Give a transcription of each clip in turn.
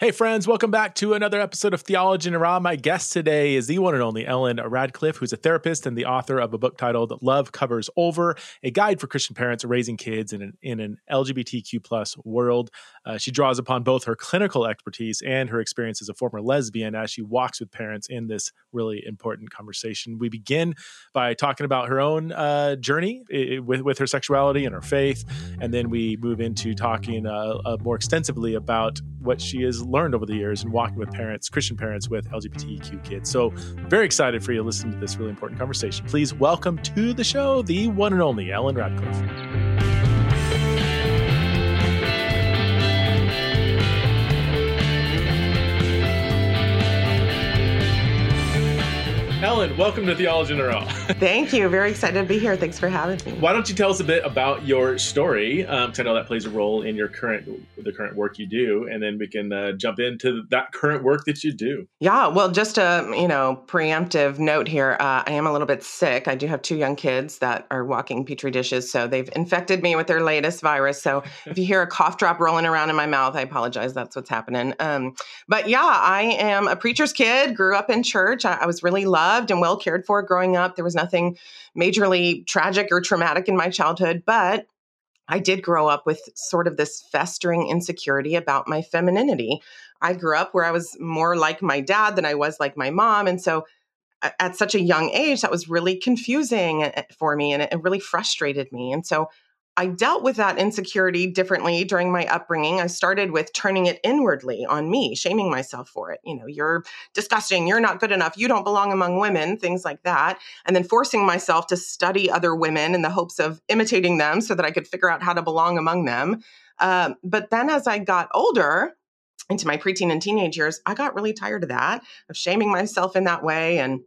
Hey, friends, welcome back to another episode of Theology in the Raw. My guest today is the one and only Ellen Radcliff, who's a therapist and the author of a book titled Love Covers Over, a guide for Christian parents raising kids in an, in an LGBTQ plus world. Uh, she draws upon both her clinical expertise and her experience as a former lesbian as she walks with parents in this really important conversation. We begin by talking about her own uh, journey with, with her sexuality and her faith, and then we move into talking uh, uh more extensively about what she is learned over the years and walking with parents, Christian parents with LGBTQ kids. So, very excited for you to listen to this really important conversation. Please welcome to the show the one and only Ellen Radcliff. Ellen, welcome to Theology in the Raw. Thank you. Very excited to be here. Thanks for having me. Why don't you tell us a bit about your story? Um, I know that plays a role in your current the current work you do, and then we can uh, jump into that current work that you do. Yeah. Well, just a you know preemptive note here. Uh, I am a little bit sick. I do have two young kids that are walking petri dishes, so they've infected me with their latest virus. So if you hear a cough drop rolling around in my mouth, I apologize. That's what's happening. Um, but yeah, I am a preacher's kid. Grew up in church. I, I was really loved loved and well cared for growing up. There was nothing majorly tragic or traumatic in my childhood, but I did grow up with sort of this festering insecurity about my femininity. I grew up where I was more like my dad than I was like my mom. And so at such a young age, that was really confusing eh, for me and it really frustrated me. And so I dealt with that insecurity differently during my upbringing. I started with turning it inwardly on me, shaming myself for it. You know, you're disgusting, you're not good enough, you don't belong among women, things like that. And then forcing myself to study other women in the hopes of imitating them so that I could figure out how to belong among them. Um, but then as I got older, into my preteen and teenage years, I got really tired of that, of shaming myself in that way. And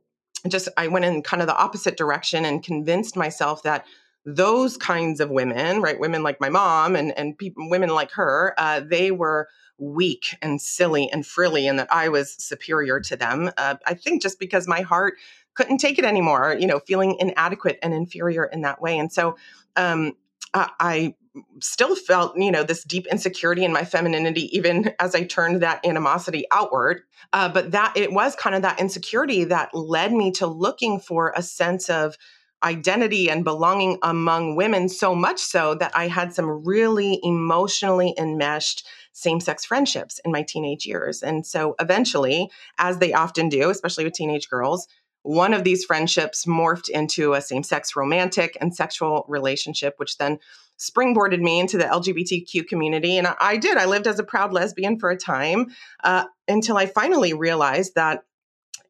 just, I went in kind of the opposite direction and convinced myself that those kinds of women, right? Women like my mom and and people, women like her, uh, they were weak and silly and frilly, and that I was superior to them. Uh, I think just because my heart couldn't take it anymore, you know, feeling inadequate and inferior in that way, and so um, I, I still felt you know this deep insecurity in my femininity even as i turned that animosity outward uh, but that it was kind of that insecurity that led me to looking for a sense of identity and belonging among women so much so that I had some really emotionally enmeshed same sex friendships in my teenage years. And so eventually, as they often do, especially with teenage girls, one of these friendships morphed into a same sex romantic and sexual relationship, which then springboarded me into the LGBTQ community. And I, did. I lived as a proud lesbian for a time uh, until I finally realized that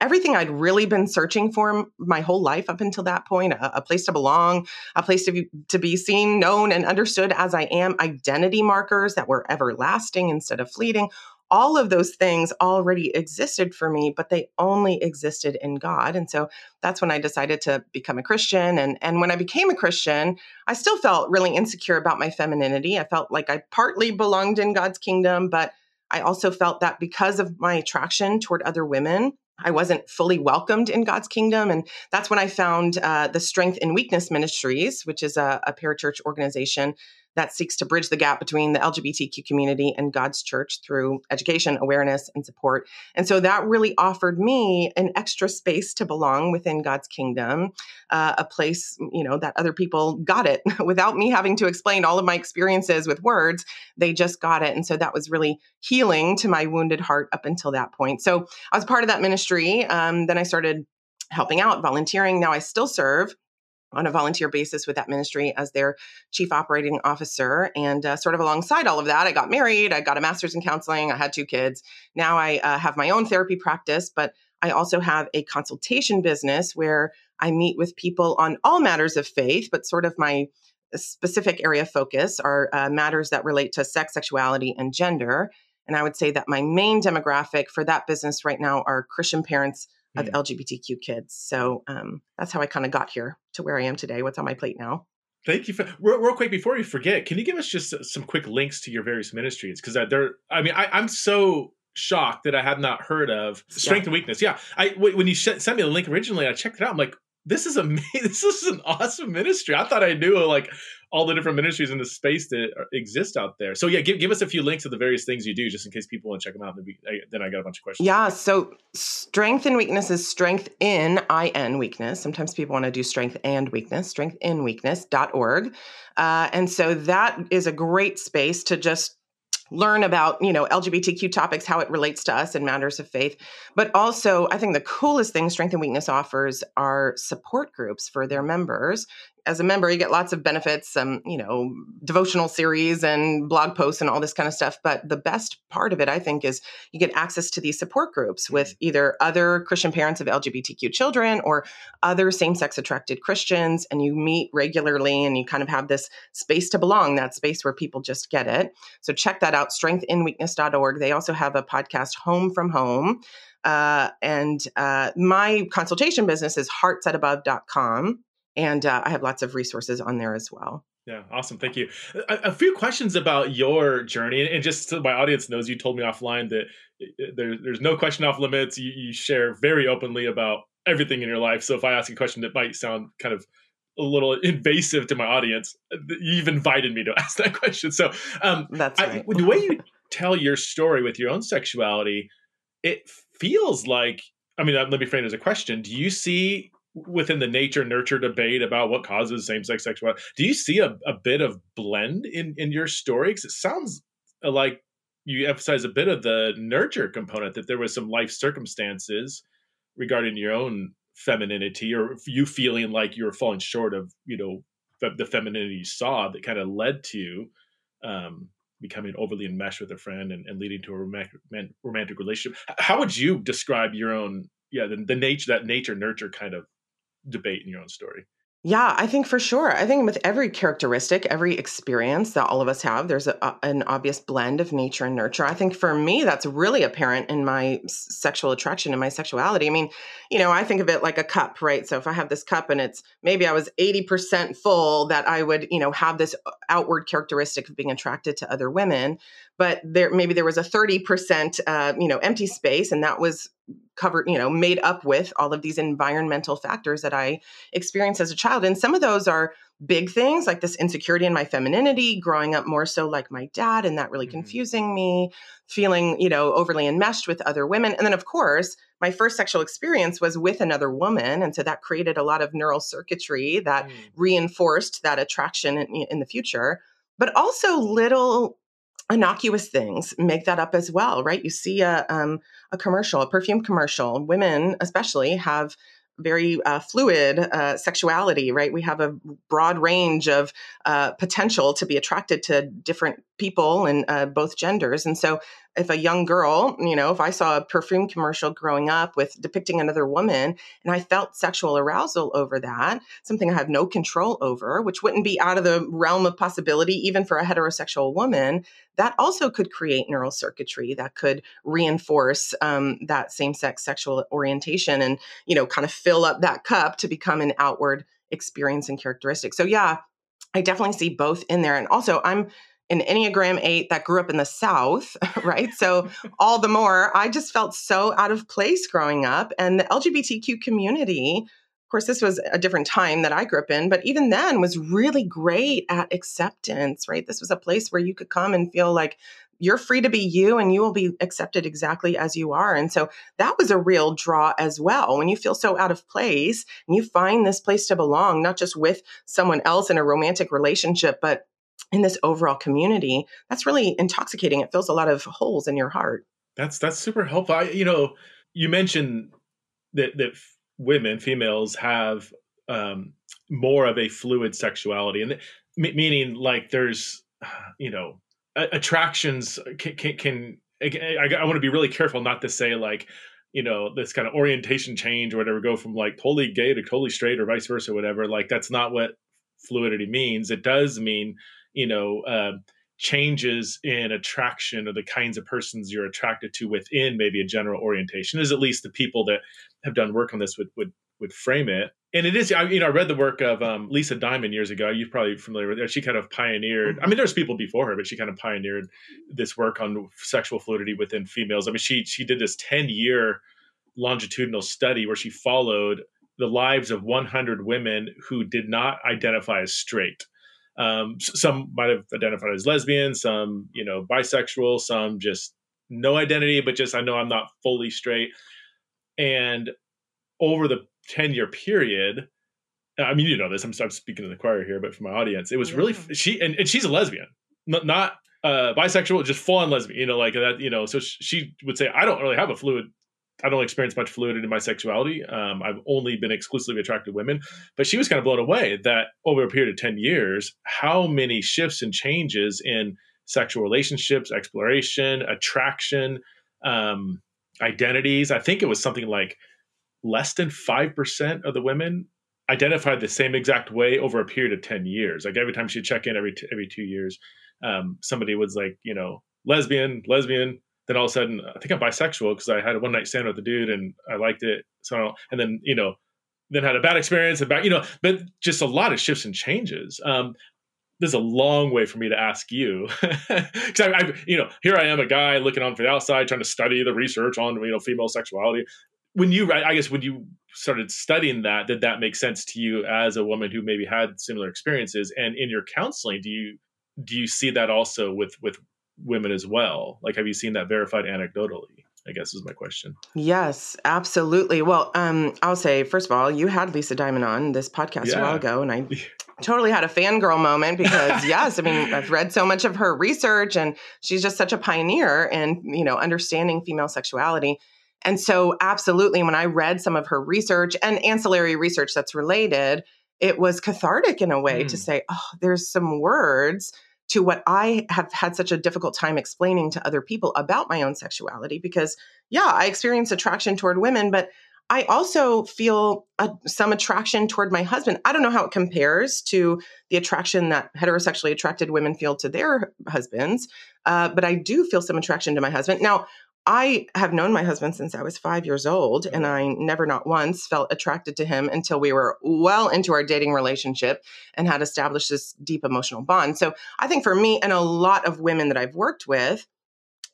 everything I'd really been searching for my whole life up until that point a, a place to belong, a place to be, to be seen, known, and understood as I am, identity markers that were everlasting instead of fleeting. All of those things already existed for me, but they only existed in God. And so that's when I decided to become a Christian. And, and when I became a Christian, I still felt really insecure about my femininity. I felt like I partly belonged in God's kingdom, but I also felt that because of my attraction toward other women, I wasn't fully welcomed in God's kingdom. And that's when I found uh, the Strength in Weakness Ministries, which is a, a parachurch organization that seeks to bridge the gap between the LGBTQ community and God's church through education, awareness, and support. And so that really offered me an extra space to belong within God's kingdom, uh, a place, you know, that other people got it without me having to explain all of my experiences with words. They just got it. And so that was really healing to my wounded heart up until that point. So I was part of that ministry. Um, then I started helping out, volunteering. Now I still serve on a volunteer basis with that ministry as their chief operating officer. And uh, sort of alongside all of that, I got married, I got a master's in counseling, I had two kids. Now I uh, have my own therapy practice, but I also have a consultation business where I meet with people on all matters of faith, but sort of my specific area of focus are uh, matters that relate to sex, sexuality, and gender. And I would say that my main demographic for that business right now are Christian parents of mm. LGBTQ kids. So um, that's how I kind of got here to where I am today. What's on my plate now? Thank you for real, real, quick before we forget. Can you give us just some quick links to your various ministries? Because they're, I mean, I, am so shocked that I had not heard of Strength yeah. and Weakness. Yeah, I when you sent me the link originally, I checked it out. I'm like, this is amazing. This is an awesome ministry. I thought I knew like all the different ministries in the space that exist out there. So yeah, give, give us a few links to the various things you do, just in case people want to check them out. Then I got a bunch of questions. Yeah. So strength and weakness is strength in I N weakness. Sometimes people want to do strength and weakness. Strength in weakness.org. Uh, and so that is a great space to just learn about you know lgbtq topics how it relates to us in matters of faith. But also i think the coolest thing Strength in Weakness offers are support groups for their members as a member, you get lots of benefits, um, you know, devotional series and blog posts and all this kind of stuff. But the best part of it, I think, is you get access to these support groups with mm-hmm. either other Christian parents of LGBTQ children or other same sex attracted Christians. And you meet regularly and you kind of have this space to belong, that space where people just get it. So check that out, strengthinweakness.org. They also have a podcast, Home from Home. Uh, and uh, my consultation business is heartsetabove.com and uh, I have lots of resources on there as well. Yeah, awesome. Thank you. A, a, few questions about your journey, and just so my audience knows, you told me offline that there, there's no question off limits. You, you, share very openly about everything in your life. So if I ask a question that might sound kind of a little invasive to my audience, you've invited me to ask that question. So um, that's right. I, the way you tell your story with your own sexuality, it feels like. I mean, let me frame it as a question. Do you see within the nature nurture debate about what causes same sex sexuality, do you see a, a bit of blend in in your story? Because it sounds like you emphasize a bit of the nurture component that there was some life circumstances regarding your own femininity or you feeling like you were falling short of you know the femininity you saw that kind of led to um, becoming overly enmeshed with a friend and, and leading to a romantic, romantic relationship. How would you describe your own, yeah, the, the nature that nature nurture kind of debate in your own story. Yeah, I think for sure. I think with every characteristic, every experience that all of us have, there's a, an obvious blend of nature and nurture. I think for me, that's really apparent in my sexual attraction and my sexuality. I mean, you know, I think of it like a cup, right? So if I have this cup and it's maybe I was 80% full, that I would, you know, have this uh, outward characteristic of being attracted to other women. But there, maybe there was a 30%, uh, you know, empty space, and that was covered, you know, made up with all of these environmental factors that I experienced as a child. And some of those are big things like this insecurity in my femininity, growing up more so like my dad and that really mm-hmm. confusing me, feeling, you know, overly enmeshed with other women. And then of course, my first sexual experience was with another woman. And so that created a lot of neural circuitry that mm. reinforced that attraction in, in the future. But also little innocuous things make that up as well, right? You see a um, a commercial, a perfume commercial. Women, especially, have very uh, fluid uh, sexuality, right? We have a broad range of uh, potential to be attracted to different people and uh, both genders. And so, if a young girl, you know, if I saw a perfume commercial growing up with depicting another woman and I felt sexual arousal over that, something I have no control over, which wouldn't be out of the realm of possibility even for a heterosexual woman, that also could create neural circuitry that could reinforce um, that same sex sexual orientation and, you know, kind of fill up that cup to become an outward experience and characteristic. So, yeah, I definitely see both in there. And also, I'm an Enneagram 8 that grew up in the South, right? So, all the more, I just felt so out of place growing up. And the LGBTQ community, of course, this was a different time that I grew up in, but even then was really great at acceptance, right? This was a place where you could come and feel like you're free to be you and you will be accepted exactly as you are. And so that was a real draw as well. When you feel so out of place and you find this place to belong, not just with someone else in a romantic relationship, but in this overall community, that's really intoxicating. It fills a lot of holes in your heart. That's that's super helpful. I, you know, you mentioned that that women, females, have um, more of a fluid sexuality, and meaning like there's, you know, attractions can, can, can I, I want to be really careful not to say like you know this kind of orientation change or whatever go from like totally gay to totally straight or vice versa or whatever like that's not what fluidity means it does mean you know uh, changes in attraction or the kinds of persons you're attracted to within maybe a general orientation is at least the people that have done work on this would would would frame it. And it is I, you know i read the work of um, lisa diamond years ago. You're probably familiar with her. She kind of pioneered i mean there's people before her but she kind of pioneered this work on sexual fluidity within females. I mean she she did this 10 year longitudinal study where she followed the lives of 100 women who did not identify as straight. Um, some might have identified as lesbian, some, you know, bisexual, some just no identity, but just I know I'm not fully straight. And over the 10 year period, I mean, you know this. I'm, I'm speaking to the choir here, but for my audience, it was yeah. really she and, and she's a lesbian, not, not uh, bisexual, just full on lesbian. You know, like that. You know, so she would say, I don't really have a fluid. I don't experience much fluidity in my sexuality. Um, I've only been exclusively attracted to women. But she was kind of blown away that over a period of ten years, how many shifts and changes in sexual relationships, exploration, attraction, um, identities. I think it was something like less than 5% of the women identified the same exact way over a period of 10 years. Like every time she'd check in every, t- every two years, um, somebody was like, you know, lesbian, lesbian. Then all of a sudden, I think I'm bisexual because I had a one night stand with the dude and I liked it. So, and then, you know, then had a bad experience about, you know, but just a lot of shifts and changes. Um, there's a long way for me to ask you because I, I, you know, here I am, a guy looking on from the outside, trying to study the research on you know female sexuality. When you, I guess, when you started studying that, did that make sense to you as a woman who maybe had similar experiences? And in your counseling, do you do you see that also with with women as well? Like, have you seen that verified anecdotally? I guess is my question. Yes, absolutely. Well, um, I'll say first of all, you had Lisa Diamond on this podcast yeah. a while ago, and I totally had a fangirl moment because yes, I mean I've read so much of her research, and she's just such a pioneer in you know understanding female sexuality. And so, absolutely, when I read some of her research and ancillary research that's related, it was cathartic in a way mm. to say, oh, there's some words to what I have had such a difficult time explaining to other people about my own sexuality because, yeah, I experience attraction toward women, but I also feel some attraction toward my husband. I don't know how it compares to the attraction that heterosexually attracted women feel to their husbands, uh, but I do feel some attraction to my husband. Now, I have known my husband since I was five years old, and mm-hmm. I never, not once, felt attracted to him until we were well into our dating relationship and had established this deep emotional bond. So I think for me and a lot of women that I've worked with,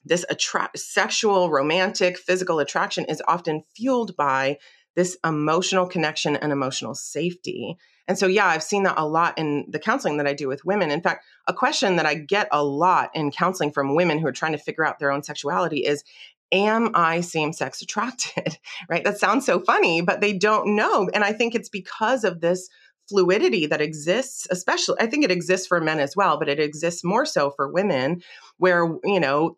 this attract sexual, romantic, physical attraction is often fueled by this emotional connection and emotional safety. And so, yeah, I've seen that a lot in the counseling that I do with women. In fact, a question that I get a lot in counseling from women who are trying to figure out their own sexuality is Am I same sex attracted? right? That sounds so funny, but they don't know. And I think it's because of this fluidity that exists, especially, I think it exists for men as well, but it exists more so for women, where, you know,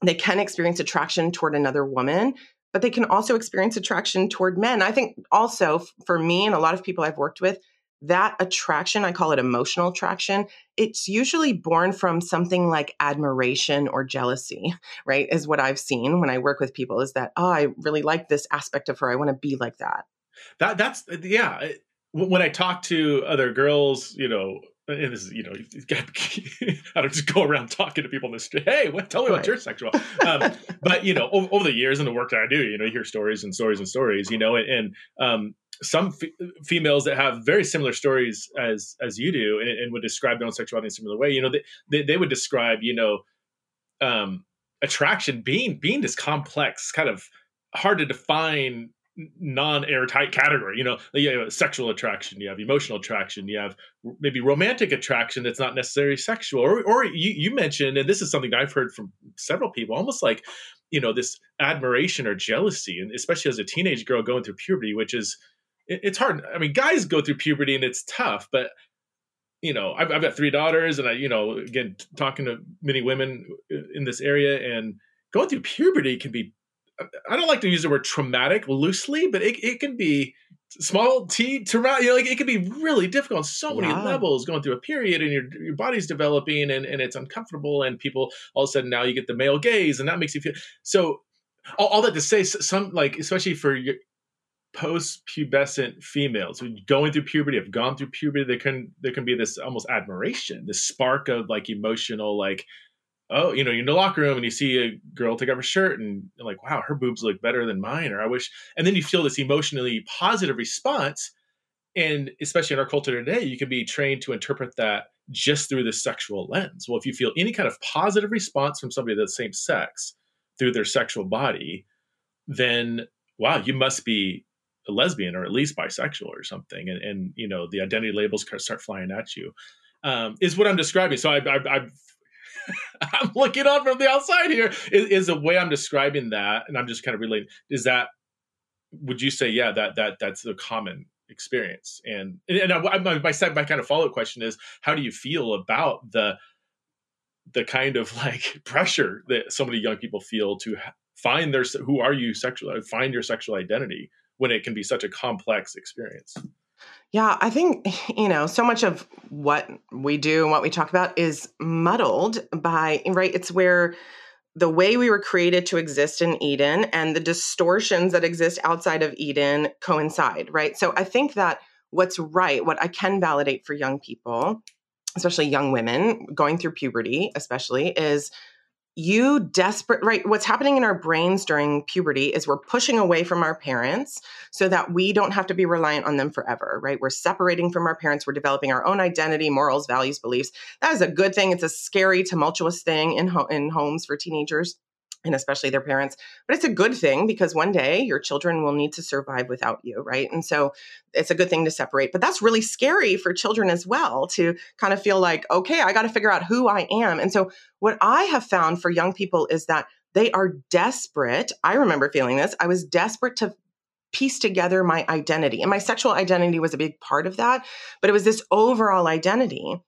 they can experience attraction toward another woman but they can also experience attraction toward men i think also for me and a lot of people i've worked with that attraction, I call it emotional attraction, it's usually born from something like admiration or jealousy, right? Is what I've seen when I work with people is that, oh, I really like this aspect of her. I want to be like that. That that's uh, yeah. When I talk to other girls, you know, and this is you know I don't just go around talking to people in the street. Hey, what, tell me right. about your sexual. Um, but you know, over, over, the years and the work that I do, you know, you hear stories and stories and stories. You know, and, and um, some f- females that have very similar stories as as you do and, and, would describe their own sexuality in a similar way you know they, they, they would describe you know um, attraction being being this complex kind of hard to define non-airtight category you know you have sexual attraction you have emotional attraction you have maybe romantic attraction that's not necessarily sexual or, or you, you mentioned and this is something i've heard from several people almost like you know this admiration or jealousy and especially as a teenage girl going through puberty which is it's hard. I mean, guys go through puberty and it's tough, but you know, I've, I've got three daughters, and I, you know, again, talking to many women uh, in this area, and going through puberty can be. I don't like to use the word traumatic loosely, but it, it can be small t traumatic. You know, like it can be really difficult on so many levels. Going through a period, and your your body's developing, and and it's uncomfortable, and people all of a sudden now you get the male gaze, and that makes you feel so. All, all that to say, some like especially for your, post-pubescent females going through puberty have gone through puberty there can there can be this almost admiration this spark of like emotional like oh you know you're in the locker room and you see a girl take off her shirt and like wow her boobs look better than mine or i wish and then you feel this emotionally positive response and especially in our culture today you can be trained to interpret that just through the sexual lens well if you feel any kind of positive response from somebody of the same sex through their sexual body then wow you must be a lesbian or at least bisexual or something, and, and you know the identity labels start flying at you, um, is what I'm describing. So I, I, I I'm looking on from the outside here. Is, is the way I'm describing that, and I'm just kind of relating. Is that would you say yeah that that that's a common experience? And and I, my my, my kind of follow up question is how do you feel about the the kind of like pressure that so many young people feel to find their who are you sexual find your sexual identity when it can be such a complex experience yeah i think you know so much of what we do and what we talk about is muddled by right it's where the way we were created to exist in eden and the distortions that exist outside of eden coincide right? So i think that what's right what i can validate for young people especially young women going through puberty especially is you desperate right what's happening in our brains during puberty is we're pushing away from our parents so that we don't have to be reliant on them forever right? We're separating from our parents. We're developing our own identity morals values beliefs. That is a good thing. It's a scary tumultuous thing in, ho- in homes for teenagers and especially their parents. But it's a good thing because one day your children will need to survive without you, right? And so it's a good thing to separate. But that's really scary for children as well to kind of feel like, okay, I got to figure out who I am. And so what I have found for young people is that they are desperate. I remember feeling this. I was desperate to piece together my identity. And my sexual identity was a big part of that, but it was this overall identity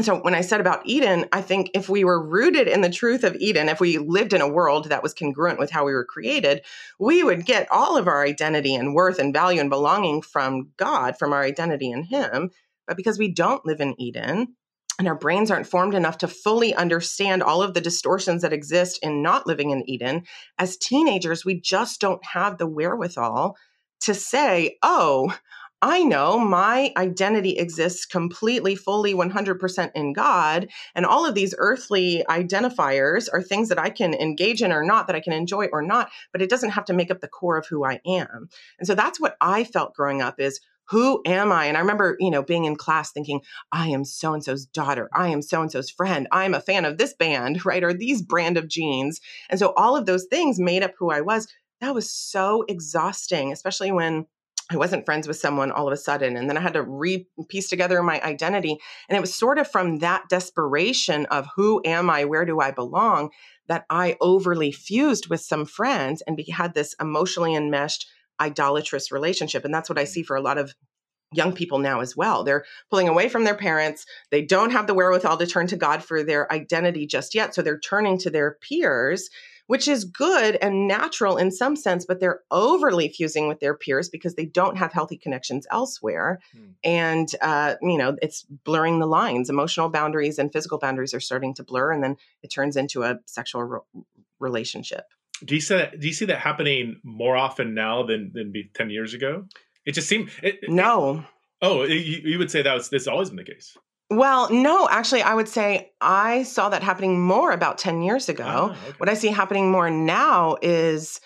so when I said about Eden, I think if we were rooted in the truth of Eden, if we lived in a world that was congruent with how we were created, we would get all of our identity and worth and value and belonging from God, from our identity in Him. But because we don't live in Eden, and our brains aren't formed enough to fully understand all of the distortions that exist in not living in Eden, as teenagers, we just don't have the wherewithal to say, oh, I know my identity exists completely, fully, 100% in God. And all of these earthly identifiers are things that I can engage in or not, that I can enjoy or not, but it doesn't have to make up the core of who I am. And so that's what I felt growing up is who am I? And I remember, you know, being in class thinking, I am so and so's daughter. I am so and so's friend. I'm a fan of this band, right? Or these brand of jeans. And so all of those things made up who I was. That was so exhausting, especially when I wasn't friends with someone all of a sudden. And then I had to re piece together my identity. And it was sort of from that desperation of who am I? Where do I belong? That I overly fused with some friends and had this emotionally enmeshed idolatrous relationship. And that's what I mm. see for a lot of young people now as well. They're pulling away from their parents. They don't have the wherewithal to turn to God for their identity just yet. So they're turning to their peers which is good and natural in some sense, but they're overly fusing with their peers because they don't have healthy connections elsewhere. Hmm. And, uh, you know, it's blurring the lines. Emotional boundaries and physical boundaries are starting to blur, and then it turns into a sexual re- relationship. Do you see that? Do you see that happening more often now than than ten years ago? It just seemed it, no. It, oh, you, you would say that was this always been the case. Well, no, actually, I would say I saw that happening more about 10 years ago. Ah, okay. What I see happening more now is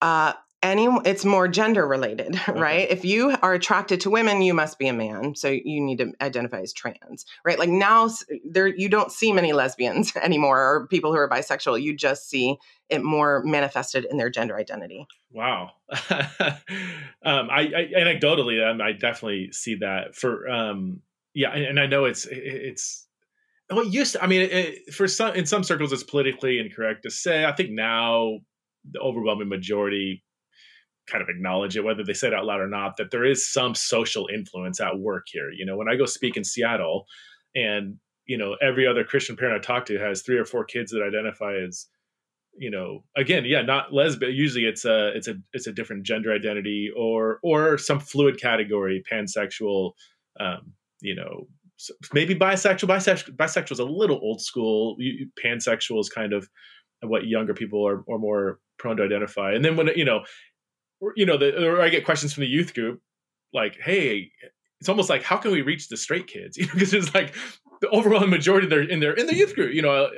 uh, any it's more gender related okay. right if you are attracted to women you must be a man so you need to identify as trans right like now there you don't see many lesbians anymore or people who are bisexual you just see it more manifested in their gender identity wow um, I, I, anecdotally um, i definitely see that for um yeah, and I know it's it's well, used to, I mean, it, for some in some circles, it's politically incorrect to say. I think now the overwhelming majority kind of acknowledge it, whether they say it out loud or not, that there is some social influence at work here. You know, when I go speak in Seattle, and you know, every other Christian parent I talk to has three or four kids that identify as you know again yeah not lesbian usually it's a it's a it's a different gender identity or or some fluid category pansexual um you know maybe bisexual bisexual bisexual is a little old school. Pansexual is kind of what younger people are, are more prone to identify. And then when you know you know the, i get questions from the youth group like hey it's almost like how can we reach the straight kids? You know because it's like the overwhelming majority they're in their in the youth group you know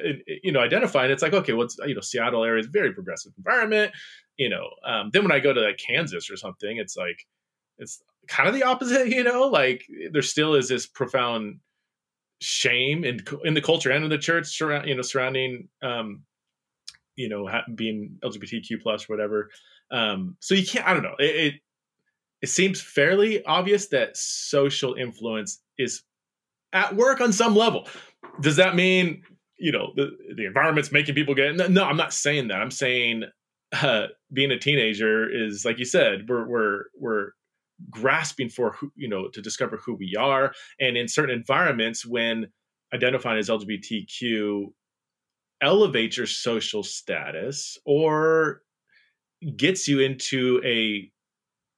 you know identifying it's like okay what's well, you know seattle area is very progressive environment. You know um, then when i go to like kansas or something it's like it's kind of the opposite, you know, like there still is this profound shame in in the culture and in the church surround you know surrounding um you know being lgbtq plus whatever um so you can't i don't know it, it it seems fairly obvious that social influence is at work on some level. Does that mean you know the the environment's making people get? No, no I'm not saying that. I'm saying uh, being a teenager is like you said. We're we're we're grasping for who you know to discover who we are, and in certain environments when identifying as LGBTQ elevates your social status or gets you into a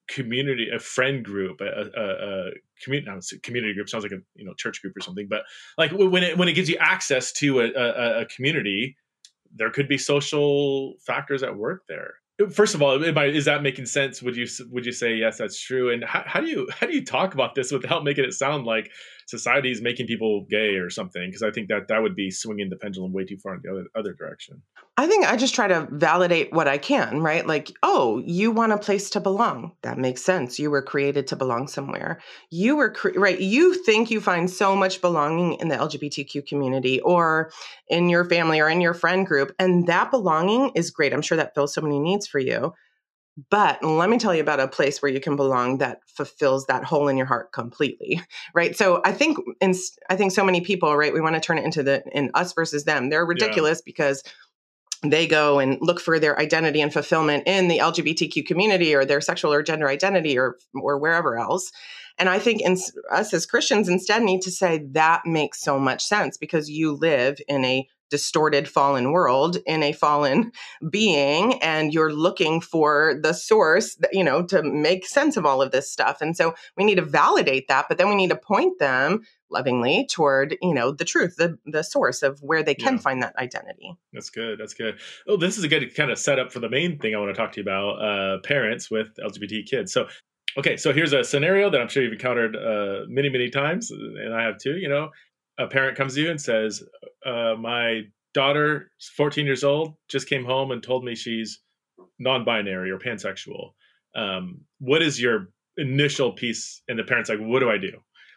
community, a friend group, a, a, a community, community group sounds like a you know church group or something, but like when it when it gives you access to a, a, a community, there could be social factors at work there first of all is that making sense? Would you would you say yes that's true? And how, how do you how do you talk about this without making it sound like society is making people gay or something because i think that that would be swinging the pendulum way too far in the other, other direction. I think i just try to validate what i can right? Like oh you want a place to belong. That makes sense. You were created to belong somewhere. You were cre- right you think you find so much belonging in the lgbtq community or in your family or in your friend group and that belonging is great. I'm sure that fills so many needs for you but let me tell you about a place where you can belong that fulfills that hole in your heart completely, right? So I think in I think so many people, right, we want to turn it into the in us versus them. They're ridiculous yeah. because they go and look for their identity and fulfillment in the LGBTQ community or their sexual or gender identity or or wherever else. And I think in, us as Christians instead need to say that makes so much sense because you live in a distorted fallen world in a fallen being and you're looking for the source you know to make sense of all of this stuff. And so we need to validate that but then we need to point them lovingly toward you know the truth the the source of where they can yeah. find that identity. That's good that's good. Oh this is a good kind of setup for the main thing i want to talk to you about uh, parents with lgbt kids. So okay so here's a scenario that i'm sure you've encountered uh, many many times and i have too you know a parent comes to you and says, uh, "My daughter, 14 years old, just came home and told me she's non-binary or pansexual." Um, what is your initial piece? And the parents like, "What do I do?"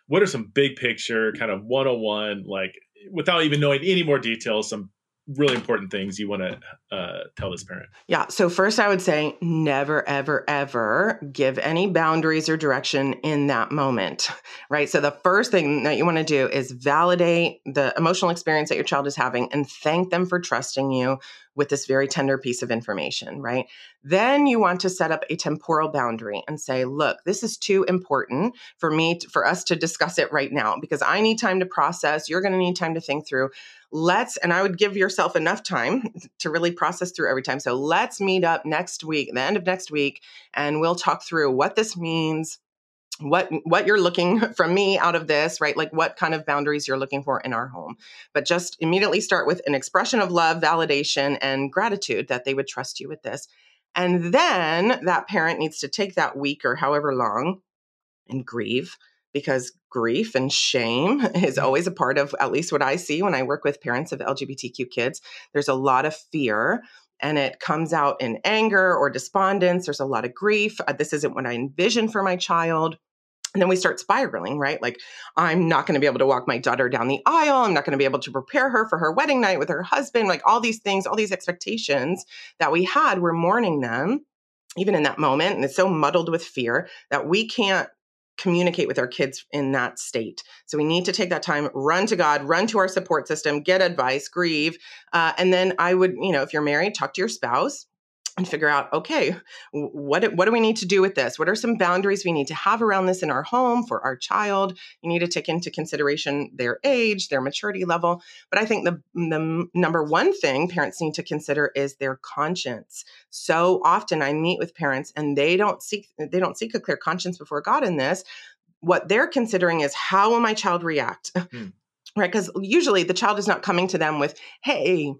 What are some big picture kind of 101, like without even knowing any more details, some really important things you want to uh, tell this parent? Yeah. So, first, I would say never, ever, ever give any boundaries or direction in that moment, right? So, the first thing that you want to do is validate the emotional experience that your child is having and thank them for trusting you with this very tender piece of information, right? Then you want to set up a temporal boundary and say, look, this is too important for me, to, for us to discuss it right now because I need time to process. You're going to need time to think through. Let's, and I would give yourself enough time to really process through every time. So let's meet up next week, the end of next week, and we'll talk through what this means what what you're looking from me out of this right like what kind of boundaries you're looking for in our home but just immediately start with an expression of love validation and gratitude that they would trust you with this and then that parent needs to take that week or however long and grieve because grief and shame is mm-hmm. always a part of at least what I see when I work with parents of LGBTQ kids. There's a lot of fear and it comes out in anger or despondence. There's a lot of grief. Uh, this isn't what I envisioned for my child. And then we start spiraling, right? Like, I'm not going to be able to walk my daughter down the aisle. I'm not going to be able to prepare her for her wedding night with her husband. Like, all these things, all these expectations that we had, we're mourning them, even in that moment. And it's so muddled with fear that we can't communicate with our kids in that state. So we need to take that time, run to God, run to our support system, get advice, grieve. Uh, and then I would, you know, if you're married, talk to your spouse and figure out okay what what do we need to do with this? What are some boundaries we need to have around this in our home for our child? You need to take into consideration their age their maturity level but i think the the number one thing parents need to consider is their conscience. So often i meet with parents and they don't seek they don't seek a clear conscience before god in this. What they're considering is how will my child react? Mm. right because usually the child is not coming to them with hey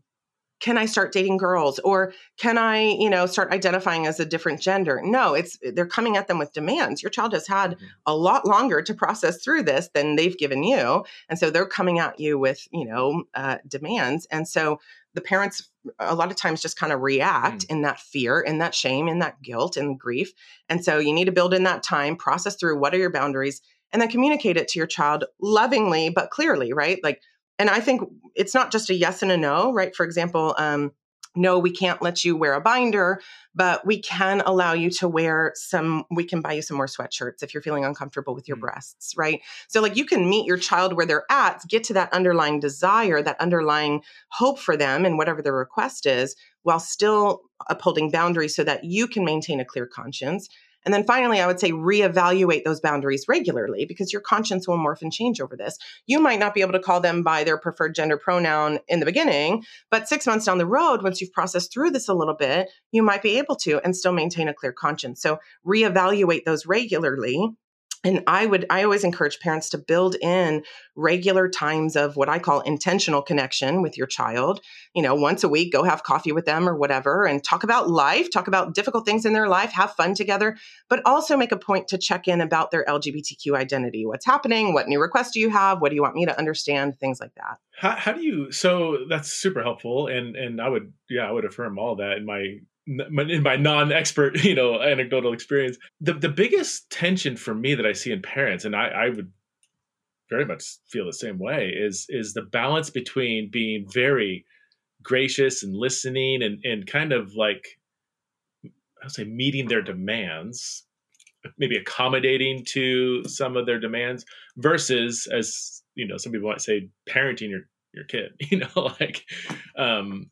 can I start dating girls or can I, you know, start identifying as a different gender? No, it's they're coming at them with demands. Your child has had mm-hmm. a lot longer to process through this than they've given you, and so they're coming at you with, you know, uh, demands. And so the parents a lot of times just kind of react mm. in that fear, in that shame, in that guilt and grief. And so you need to build in that time, process through what are your boundaries, and then communicate it to your child lovingly but clearly, right? Like and I think it's not just a yes and a no, right? For example, um, no, we can't let you wear a binder, but we can allow you to wear some, we can buy you some more sweatshirts if you're feeling uncomfortable with your mm. breasts, right? So, like, you can meet your child where they're at, get to that underlying desire, that underlying hope for them, and whatever the request is, while still upholding boundaries so that you can maintain a clear conscience and then finally, I would say reevaluate those boundaries regularly because your conscience will morph and change over this. You might not be able to call them by their preferred gender pronoun in the beginning, but six months down the road, once you've processed through this a little bit, you might be able to and still maintain a clear conscience. So reevaluate those regularly and i would i always encourage parents to build in regular times of what i call intentional connection with your child. You know once a week go have coffee with them or whatever and talk about life talk about difficult things in their life have fun together but also make a point to check in about their lgbtq identity. What's happening? What new requests do you have? What do you want me to understand? Things like that. How, how do you so that's super helpful and and i would yeah i would affirm all that in my in my non-expert, you know, anecdotal experience, the the biggest tension for me that I see in parents, and I, I would very much feel the same way, is is the balance between being very gracious and listening and and kind of like I'll say meeting their demands, maybe accommodating to some of their demands, versus as you know, some people might say parenting your your kid, you know, like um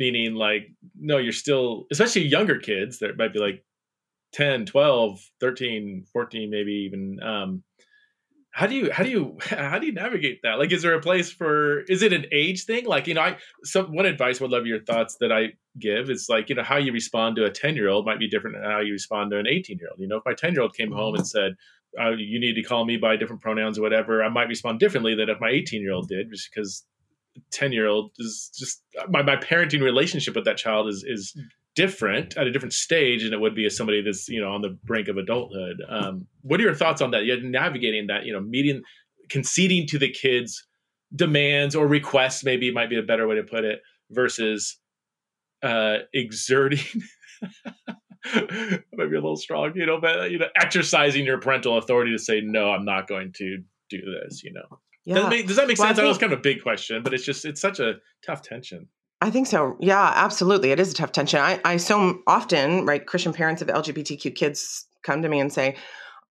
meaning like no you're still especially younger kids that might be like 10 12 13 14 maybe even um how do you how do you how do you navigate that? Like is there a place for is it an age thing? Like you know i some one advice would love your thoughts that i give is like you know how you respond to a 10 year old might be different than how you respond to an 18 year old you know if my 10 year old came home and said uh, you need to call me by different pronouns or whatever i might respond differently than if my 18 year old did just because 10 year old is just my, my parenting relationship with that child is is different at a different stage than it would be as somebody that's you know on the brink of adulthood. Um, what are your thoughts on that? You're navigating that you know meeting conceding to the kids demands or requests maybe might be a better way to put it versus uh, exerting maybe a little strong you know but you know exercising your parental authority to say no i'm not going to do this you know yeah. Does, make, does that make well, sense? I, think, I know it's kind of a big question, but it's just it's such a tough tension. I think so. Yeah, absolutely. It is a tough tension. I, I so often, right, Christian parents of LGBTQ kids come to me and say,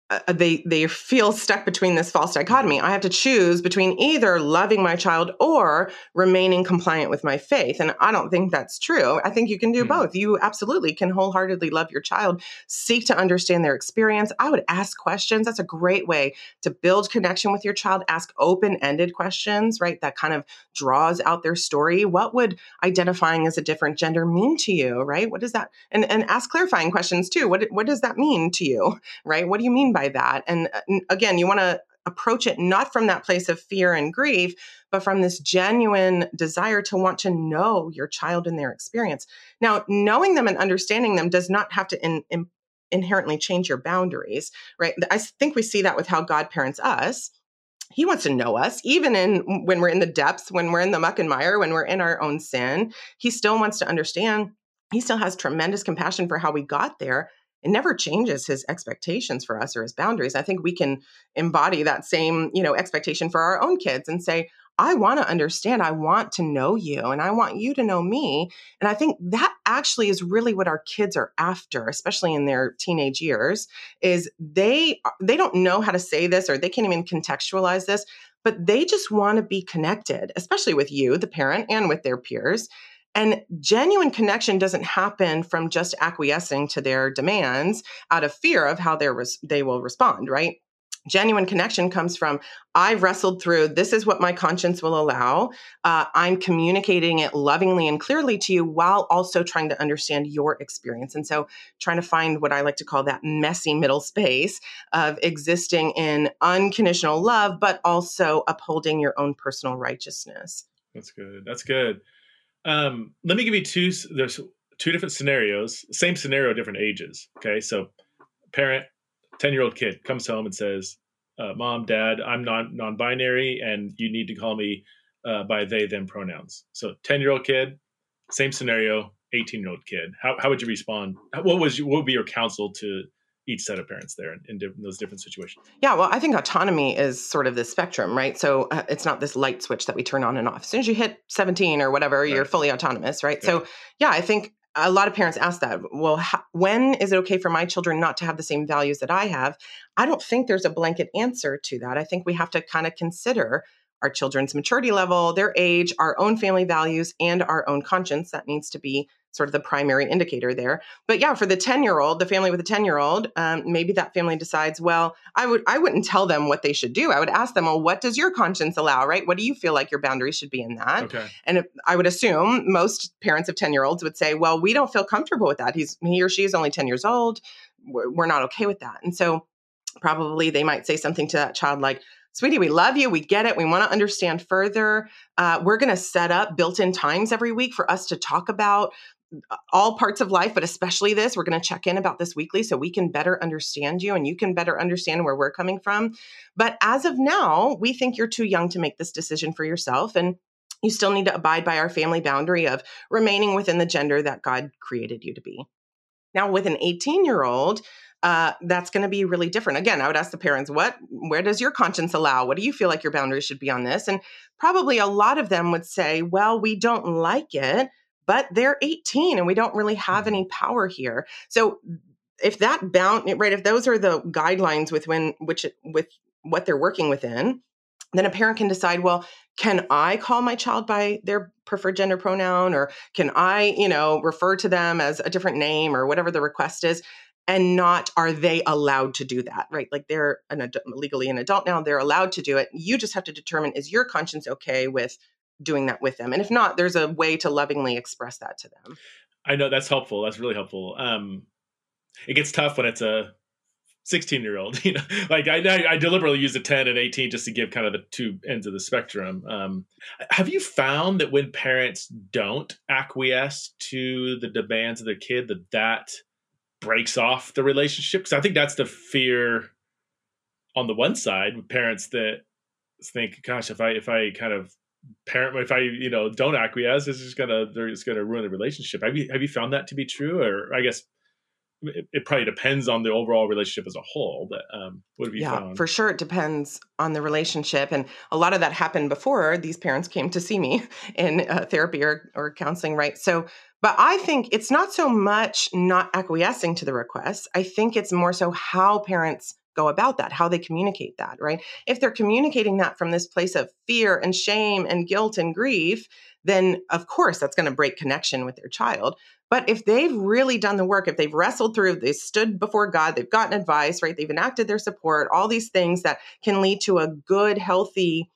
uh, they they feel stuck between this false dichotomy. I have to choose between either loving my child or remaining compliant with my faith, and I don't think that's true. I think you can do mm-hmm. both. You absolutely can wholeheartedly love your child, seek to understand their experience. I would ask questions. That's a great way to build connection with your child. Ask open-ended questions, right? That kind of draws out their story. What would identifying as a different gender mean to you, right? What does that and and ask clarifying questions too. What what does that mean to you, right? What do you mean by that. And uh, again, you want to approach it not from that place of fear and grief, but from this genuine desire to want to know your child and their experience. Now, knowing them and understanding them does not have to in, in, inherently change your boundaries, right? I think we see that with how God parents us. He wants to know us, even in when we're in the depths, when we're in the muck and mire, when we're in our own sin. He still wants to understand. He still has tremendous compassion for how we got there it never changes his expectations for us or his boundaries. I think we can embody that same, you know, expectation for our own kids and say, I want to understand, I want to know you and I want you to know me. And I think that actually is really what our kids are after, especially in their teenage years, is they uh, they don't know how to say this or they can't even contextualize this, but they just want to be connected, especially with you, the parent, and with their peers. And genuine connection doesn't happen from just acquiescing to their demands out of fear of how res- they will respond, right? Genuine connection comes from I've wrestled through this is what my conscience will allow. Uh, I'm communicating it lovingly and clearly to you while also trying to understand your experience. And so, trying to find what I like to call that messy middle space of existing in unconditional love, but also upholding your own personal righteousness. That's good. That's good. Um, let me give you two. There's two different scenarios. Same scenario, different ages. Okay, so parent, ten year old kid comes home and says, uh, "Mom, Dad, I'm non non-binary, and you need to call me uh, by they them pronouns." So ten year old kid, same scenario. 18 year old kid how, how would you respond what was what would be your counsel to each set of parents there in, in, in, those different situations? Yeah, well, I think autonomy is sort of the spectrum, right? So uh, it's not this light switch that we turn on and off. As soon as you hit 17 or whatever, right. you're fully autonomous, right? Yeah. So, yeah, I think a lot of parents ask that. Well, how, when is it okay for my children not to have the same values that I have? I don't think there's a blanket answer to that. I think we have to kind of consider our children's maturity level, their age, our own family values, and our own conscience. That needs to be sort of the primary indicator there. But yeah, for the 10 year old, the family with a 10 year old, um, maybe that family decides, well, I would, I wouldn't tell them what they should do. I would ask them, well, what does your conscience allow, right? What do you feel like your boundaries should be in that? Okay. And if, I would assume most parents of 10 year olds would say, well, we don't feel comfortable with that. He's, he or she is only 10 years old. We're, we're not okay with that. And so probably they might say something to that child like, sweetie, we love you. We get it. We want to understand further. Uh, we're going to set up built in times every week for us to talk about all parts of life, but especially this. We're going to check in about this weekly so we can better understand you and you can better understand where we're coming from. But as of now, we think you're too young to make this decision for yourself. And you still need to abide by our family boundary of remaining within the gender that God created you to be. Now, with an 18 year old, uh, that's going to be really different. Again, I would ask the parents, what, where does your conscience allow? What do you feel like your boundaries should be on this? And probably a lot of them would say, well, we don't like it, but they're 18 and we don't really have mm-hmm. any power here. So if that bound right, if those are the guidelines with when which with what they're working within, then a parent can decide, well, can I call my child by their preferred gender pronoun or can I, you know, refer to them as a different name or whatever the request is? And not are they allowed to do that, right? Like they're an legally an adult now, they're allowed to do it. You just have to determine is your conscience okay with doing that with them. And if not, there's a way to lovingly express that to them. I know that's helpful. That's really helpful. Um, it gets tough when it's a 16 year old, you know, like I, I deliberately use a 10 and 18 just to give kind of the two ends of the spectrum. Um, have you found that when parents don't acquiesce to the demands of their kid, that that breaks off the relationship? Because I think that's the fear on the one side with parents that think, gosh, if I, if I kind of parent if i you know don't acquiesce it's just gonna they're it's gonna ruin the relationship. Have you have you found that to be true? Or i guess it, it probably depends on the overall relationship as a whole but um what have you yeah found? for sure it depends on the relationship and a lot of that happened before these parents came to see me in uh, therapy or, or counseling right? So but i think it's not so much not acquiescing to the request i think it's more so how parents go about that, how they communicate that, right? If they're communicating that from this place of fear and shame and guilt and grief, then of course that's going to break connection with their child. But if they've really done the work, if they've wrestled through, they stood before God, they've gotten advice, right? They've enacted their support, all these things that can lead to a good, healthy,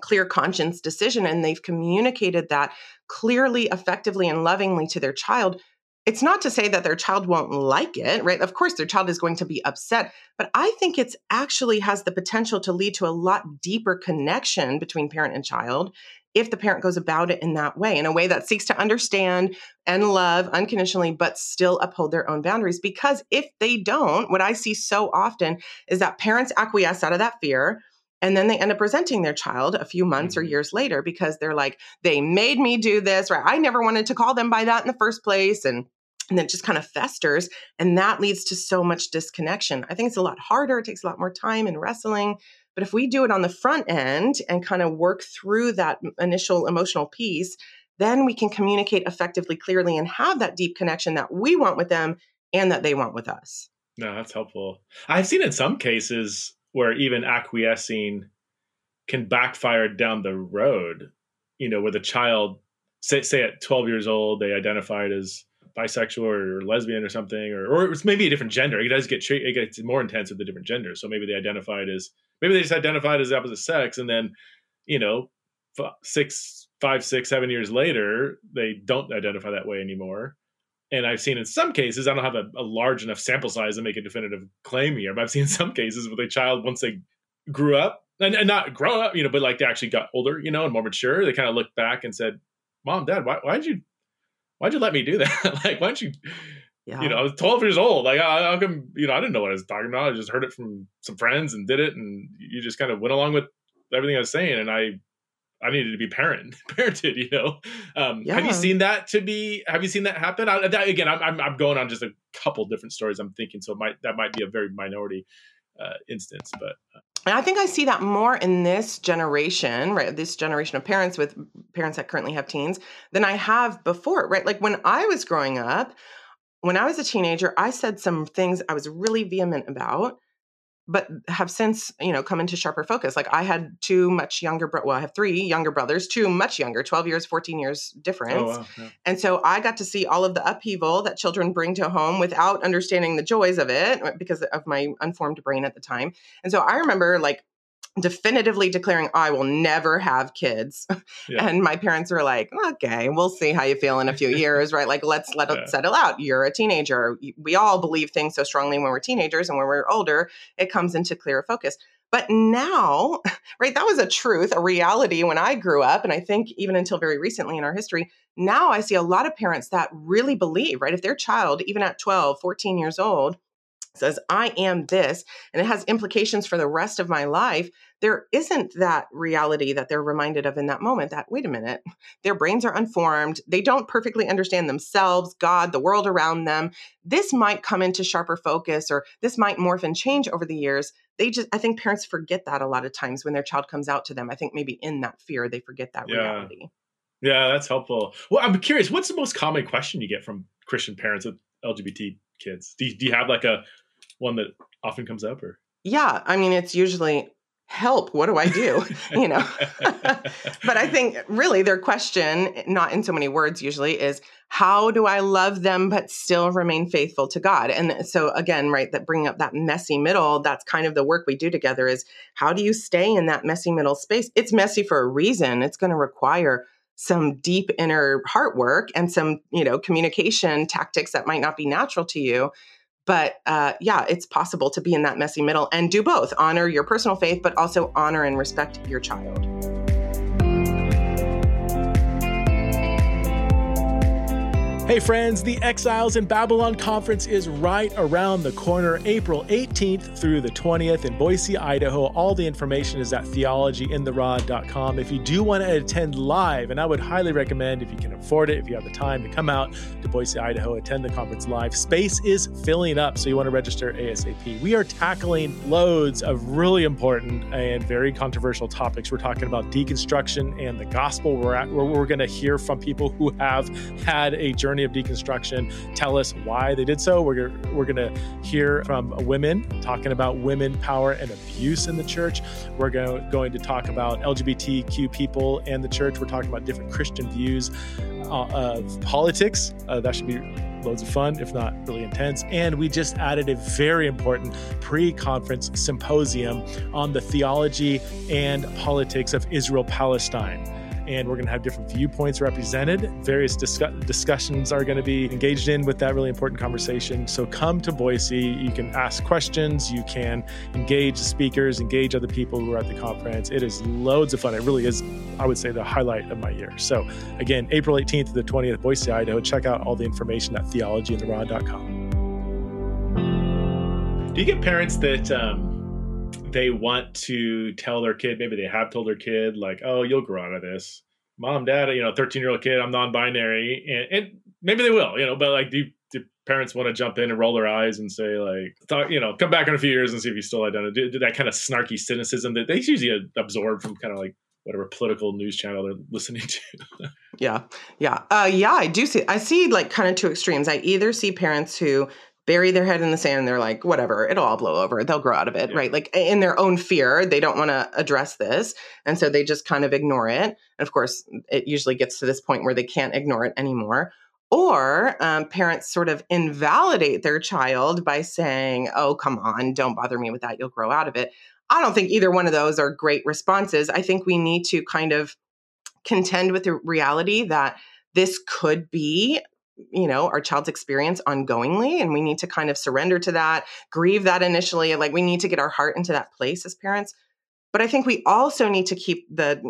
clear conscience decision, and they've communicated that clearly, effectively, and lovingly to their child, it's not to say that their child won't like it, right? Of course, their child is going to be upset, but I think it's actually has the potential to lead to a lot deeper connection between parent and child if the parent goes about it in that way, in a way that seeks to understand and love unconditionally, but still uphold their own boundaries. Because if they don't, what I see so often is that parents acquiesce out of that fear and then they end up resenting their child a few months mm-hmm. or years later because they're like, they made me do this, right? I never wanted to call them by that in the first place. And and then it just kind of festers and that leads to so much disconnection i think it's a lot harder it takes a lot more time and wrestling but if we do it on the front end and kind of work through that initial emotional piece then we can communicate effectively clearly and have that deep connection that we want with them and that they want with us no that's helpful i've seen in some cases where even acquiescing can backfire down the road. You know, where the child, say, say at 12 years old, they identified as bisexual or lesbian or something, or, or it's maybe a different gender. It does get it gets more intense with the different genders. So maybe they identified as maybe they just identified as opposite sex, and then you know, six, five, six, seven years later, they don't identify that way anymore. And I've seen in some cases, I don't have a, a, large enough sample size to make a definitive claim here, but I've seen some cases with a child once they grew up and, and not grow up, you know, but like they actually got older, you know, and more mature. They kind of looked back and said, "Mom, Dad, why why'd you why'd you let me do that? like, why don't you?" Yeah. You know, I was 12 years old. Like, I, how come, you know, I didn't know what I was talking about. I just heard it from some friends and did it. And you just kind of went along with everything I was saying. And I, I needed to be parent parented. You know, um, yeah. have you seen that to be? Have you seen that happen? I, that, again, I'm, I'm going on just a couple different stories. I'm thinking so might that might be a very minority uh, instance, but. Uh, and I think I see that more in this generation, right? This generation of parents with parents that currently have teens than I have before, right? Like when I was growing up, when I was a teenager, I said some things I was really vehement about but have since you know come into sharper focus like i had two much younger bro- well i have three younger brothers two much younger 12 years 14 years oh, difference oh, wow. yeah. and so i got to see all of the upheaval that children bring to home without understanding the joys of it uh, because of my unformed brain at the time and so i remember like definitively declaring I will never have kids. Yeah. And my parents were like, okay, we'll see how you feel in a few years, right? Like, let's let yeah. it settle out. You're a teenager. We all believe things so strongly when we're teenagers, and when we're older, it comes into clearer focus. But now, right, that was a truth, a reality when I grew up. And I think even until very recently in our history, now I see a lot of parents that really believe, right, if their child, even at 12, 14 years old, says, I am this, and it has implications for the rest of my life, there isn't that reality that they're reminded of in that moment that, wait a minute, their brains are unformed. They don't perfectly understand themselves, God, the world around them. This might come into sharper focus or this might morph and change over the years. They just, I think parents forget that a lot of times when their child comes out to them. I think maybe in that fear, they forget that yeah. reality. Yeah, that's helpful. Well, I'm curious, what's the most common question you get from Christian parents with LGBT kids? Do you, do you have like a one that often comes up or? Yeah, I mean, it's usually help what do i do? You know? But i think really their question not in so many words usually is how do i love them but still remain faithful to god? And so again right that bringing up that messy middle that's kind of the work we do together is how do you stay in that messy middle space? It's messy for a reason. It's going to require some deep inner heart work and some you know communication tactics that might not be natural to you but uh, yeah, it's possible to be in that messy middle and do both honor your personal faith, but also honor and respect your child. Hey, friends, the Exiles in Babylon conference is right around the corner, April 18th through the 20th in Boise, Idaho. All the information is at theologyintheraw.com. If you do want to attend live, and I would highly recommend if you can afford it, if you have the time to come out to Boise, Idaho, attend the conference live. Space is filling up, so you want to register ASAP. We are tackling loads of really important and very controversial topics. We're talking about deconstruction and the gospel. We're we're, we're going to hear from people who have had a journey journey of deconstruction, tell us why they did so. We're, we're going to hear from women talking about women power and abuse in the church. We're go, going to talk about LGBTQ people and the church. We're talking about different Christian views uh, of politics. Uh, that should be loads of fun, if not really intense. And we just added a very important pre conference symposium on the theology and politics of Israel Palestine and we're going to have different viewpoints represented. Various discussions are going to be engaged in with that really important conversation. So come to Boise. You can ask questions, you can engage the speakers, engage other people who are at the conference. It is loads of fun. It really is, I would say, the highlight of my year. So again, April 18th to the 20th, Boise, Idaho. Check out all the information at theologyintheraw.com. Do you get parents that um, they want to tell their kid, maybe they have told their kid, like, oh, you'll grow out of this. Mom, dad, you know, 13 year old kid, I'm non binary. And, and, maybe they will, you know, but like, do, do, parents want to jump in and roll their eyes and say, like, talk, you know, come back in a few years and see if you still identify? Do, do that kind of snarky cynicism that they usually absorb from kind of like whatever political news channel they're listening to. yeah. Yeah. Uh, yeah, I do see, I see like kind of two extremes. I either see parents who bury their head in the sand they're like whatever it'll all blow over they'll grow out of it yeah. right? Like in their own fear they don't want to address this and so they just kind of ignore it and of course it usually gets to this point where they can't ignore it anymore or um, parents sort of invalidate their child by saying oh come on don't bother me with that you'll grow out of it. I don't think either one of those are great responses. I think we need to kind of contend with the reality that this could be you know our child's experience ongoingly and we need to kind of surrender to that grieve that initially like we need to get our heart into that place as parents. But i think we also need to keep the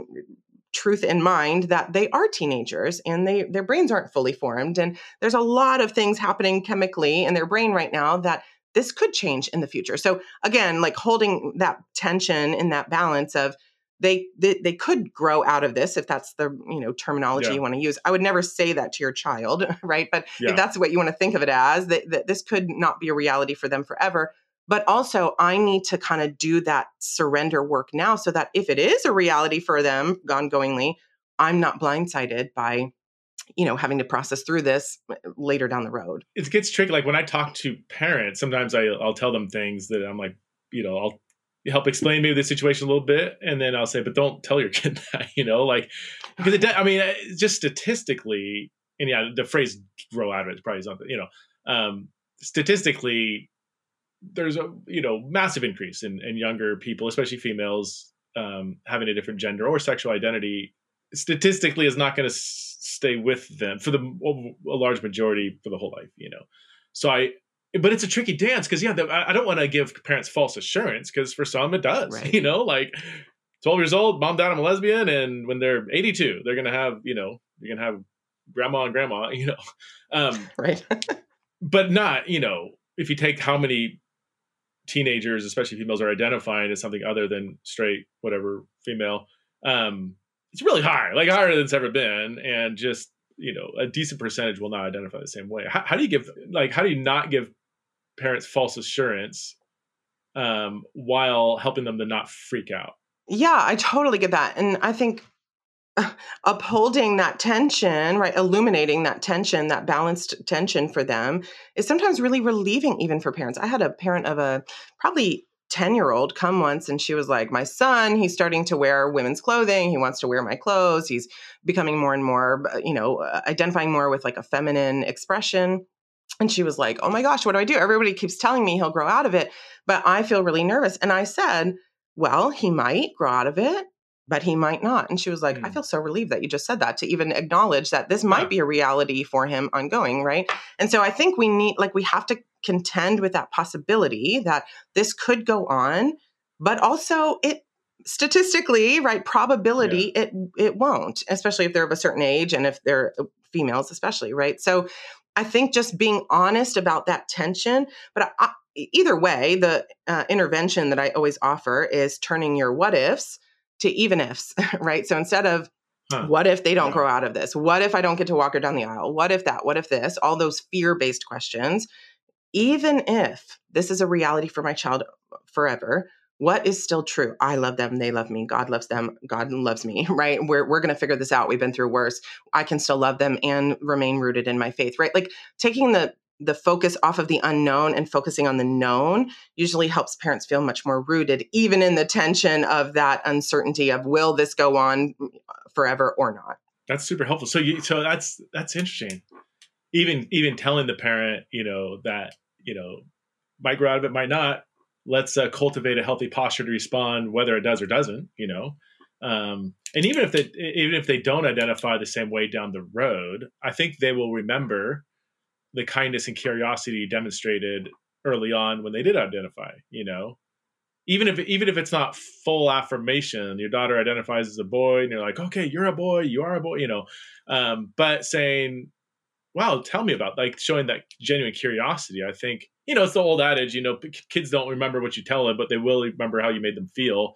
truth in mind that they are teenagers and they their brains aren't fully formed and there's a lot of things happening chemically in their brain right now that this could change in the future. So again like holding that tension in that balance of they, they they could grow out of this if that's the you know terminology Yeah. you want to use i would never say that to your child right but Yeah. if that's what you want to think of it as that, that this could not be a reality for them forever but also i need to kind of do that surrender work now so that if it is a reality for them ongoingly i'm not blindsided by you know having to process through this uh, later down the road it gets tricky. Like when I talk to parents, sometimes I, I'll tell them things that I'm like, you know, I'll help explain maybe the situation a little bit, and then I'll say, but don't tell your kid that, you know, like because it. I mean, uh, just statistically, and yeah, the phrase "grow out of it" probably is probably something, you know, um, statistically, there's a you know massive increase in, in younger people, especially females, um, having a different gender or sexual identity. Statistically, is not going to s- stay with them for the a large majority for the whole life, you know. So I, but it's a tricky dance because yeah, the, I don't want to give parents false assurance because for some it does, Right. you know, like. 12 years old, mom, dad, I'm a lesbian. And when they're 82, they're going to have, you know, you're going to have grandma and grandma, you know. Um, right but not you know if you take how many teenagers especially females are identifying as something other than straight whatever female um it's really high like higher than it's ever been and just you know a decent percentage will not identify the same way how, how do you give like how do you not give parents false assurance um while helping them to not freak out Yeah, I totally get that. And I think upholding that tension, right, illuminating that tension, that balanced tension for them is sometimes really relieving, even for parents. I had a parent of a probably 10 year old come once and she was like, My son, he's starting to wear women's clothing. He wants to wear my clothes. He's becoming more and more, uh, you know, uh, identifying more with like a feminine expression. And she was like, Oh my gosh, what do I do? Everybody keeps telling me he'll grow out of it, but I feel really nervous. And I said, well, he might grow out of it, but he might not. And she was like, I Hmm. feel so relieved that you just said that to even acknowledge that this Yeah. might be a reality for him ongoing, right? And so I think we need, like, we have to contend with that possibility that this could go on, but also it statistically, right, probability it it won't, especially if they're of a certain age and if they're uh, females, especially, right? So I think just being honest about that tension, but I, either way, the uh, intervention that I always offer is turning your what ifs to even ifs, right? So instead of Huh. what if they don't Yeah. grow out of this? What if I don't get to walk her down the aisle? What if that? What if this? All those fear based questions. Even if this is a reality for my child forever, what is still true? I love them. They love me. God loves them. God loves me, right? We're, we're going to figure this out. We've been through worse. I can still love them and remain rooted in my faith, right? Like taking the the focus off of the unknown and focusing on the known usually helps parents feel much more rooted, even in the tension of that uncertainty of will this go on mm, forever or not. That's super helpful. So you so that's that's interesting. Even even telling the parent, you know, that, you know, might grow out of it, might not. Let's uh, cultivate a healthy posture to respond, whether it does or doesn't, you know. Um, and even if they even if they don't identify the same way down the road, I think they will remember the kindness and curiosity demonstrated early on when they did identify, you know. Even if even if it's not full affirmation, your daughter identifies as a boy, and you're like, okay, you're a boy, you are a boy, you know. Um, but saying, wow, tell me about like showing that genuine curiosity. I think you know it's the old adage, you know, kids don't remember what you tell them, but they will remember how you made them feel.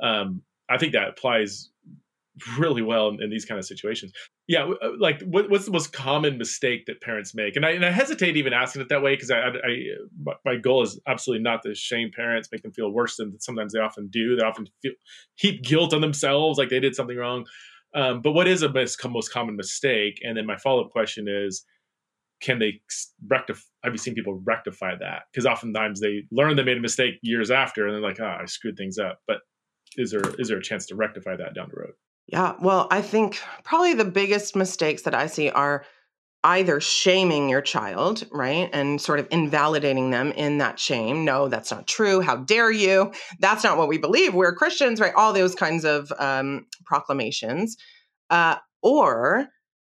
Um, I think that applies really well in, in these kind of situations. Yeah, uh, like what, what's the most common mistake that parents make? And I and I hesitate even asking it that way because I, I, my goal is absolutely not to shame parents, make them feel worse than sometimes they often do. They often feel heap guilt on themselves, like they did something wrong. Um, but what is a mis- most common mistake? And then my follow up question is, can they rectify? Have you seen people rectify that? Because oftentimes they learn they made a mistake years after, and they're like, ah, I screwed things up. But is there is there a chance to rectify that down the road? Yeah, well, I think probably the biggest mistakes that I see are either shaming your child, right? And sort of invalidating them in that shame. No, that's not true. How dare you? That's not what we believe. We're Christians, right? All those kinds of um, proclamations. Uh, or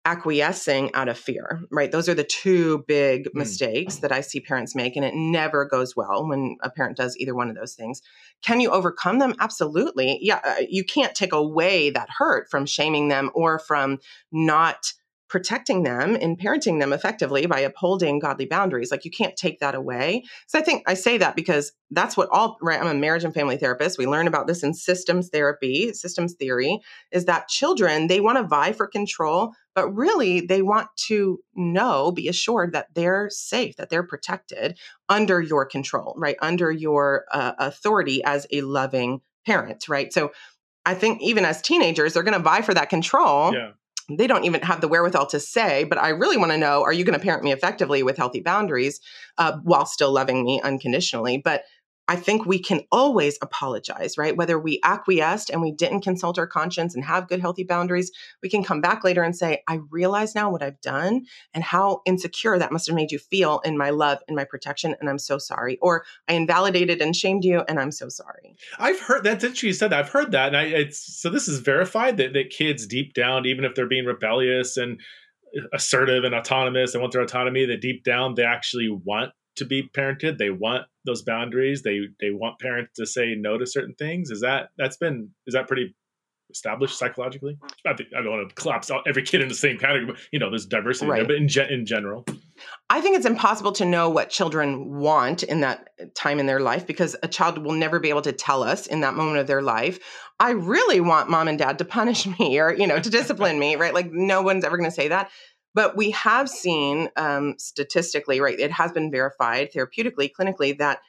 acquiescing out of fear, right? Those are the two big Hmm. mistakes that I see parents make, and it never goes well when a parent does either one of those things. Can you overcome them? Absolutely. Yeah, uh, you can't take away that hurt from shaming them or from not protecting them and parenting them effectively by upholding godly boundaries. Like you can't take that away. So I think I say that because that's what all right. I'm a marriage and family therapist. We learn about this in systems therapy, systems theory, is that children, they want to vie for control, but really they want to know, be assured that they're safe, that they're protected under your control, right? Under your uh, authority as a loving parent, right? So I think even as teenagers, they're going to vie for that control. Yeah they don't even have the wherewithal to say, but I really want to know are you going to parent me effectively with healthy boundaries uh, while still loving me unconditionally? But I think we can always apologize, right? Whether we acquiesced and we didn't consult our conscience and have good, healthy boundaries, we can come back later and say, I realize now what I've done and how insecure that must have made you feel in my love in my protection. And I'm so sorry. Or I invalidated and shamed you and I'm so sorry. I've heard that's interesting you said that. I've heard that. And I, it's so this is verified that, that kids deep down, even if they're being rebellious and uh, assertive and autonomous and want their autonomy, that deep down they actually want to be parented. They want those boundaries. They they want parents to say no to certain things. Is that that's been is that pretty established psychologically? I, think, I don't want to collapse every kid in the same category, but you know, there's diversity right. there. But in ge- in general, I think it's impossible to know what children want in that time in their life because a child will never be able to tell us in that moment of their life. I really want mom and dad to punish me or you know to discipline me, right? Like no one's ever going to say that. But we have seen um, statistically, right, it has been verified therapeutically, clinically, that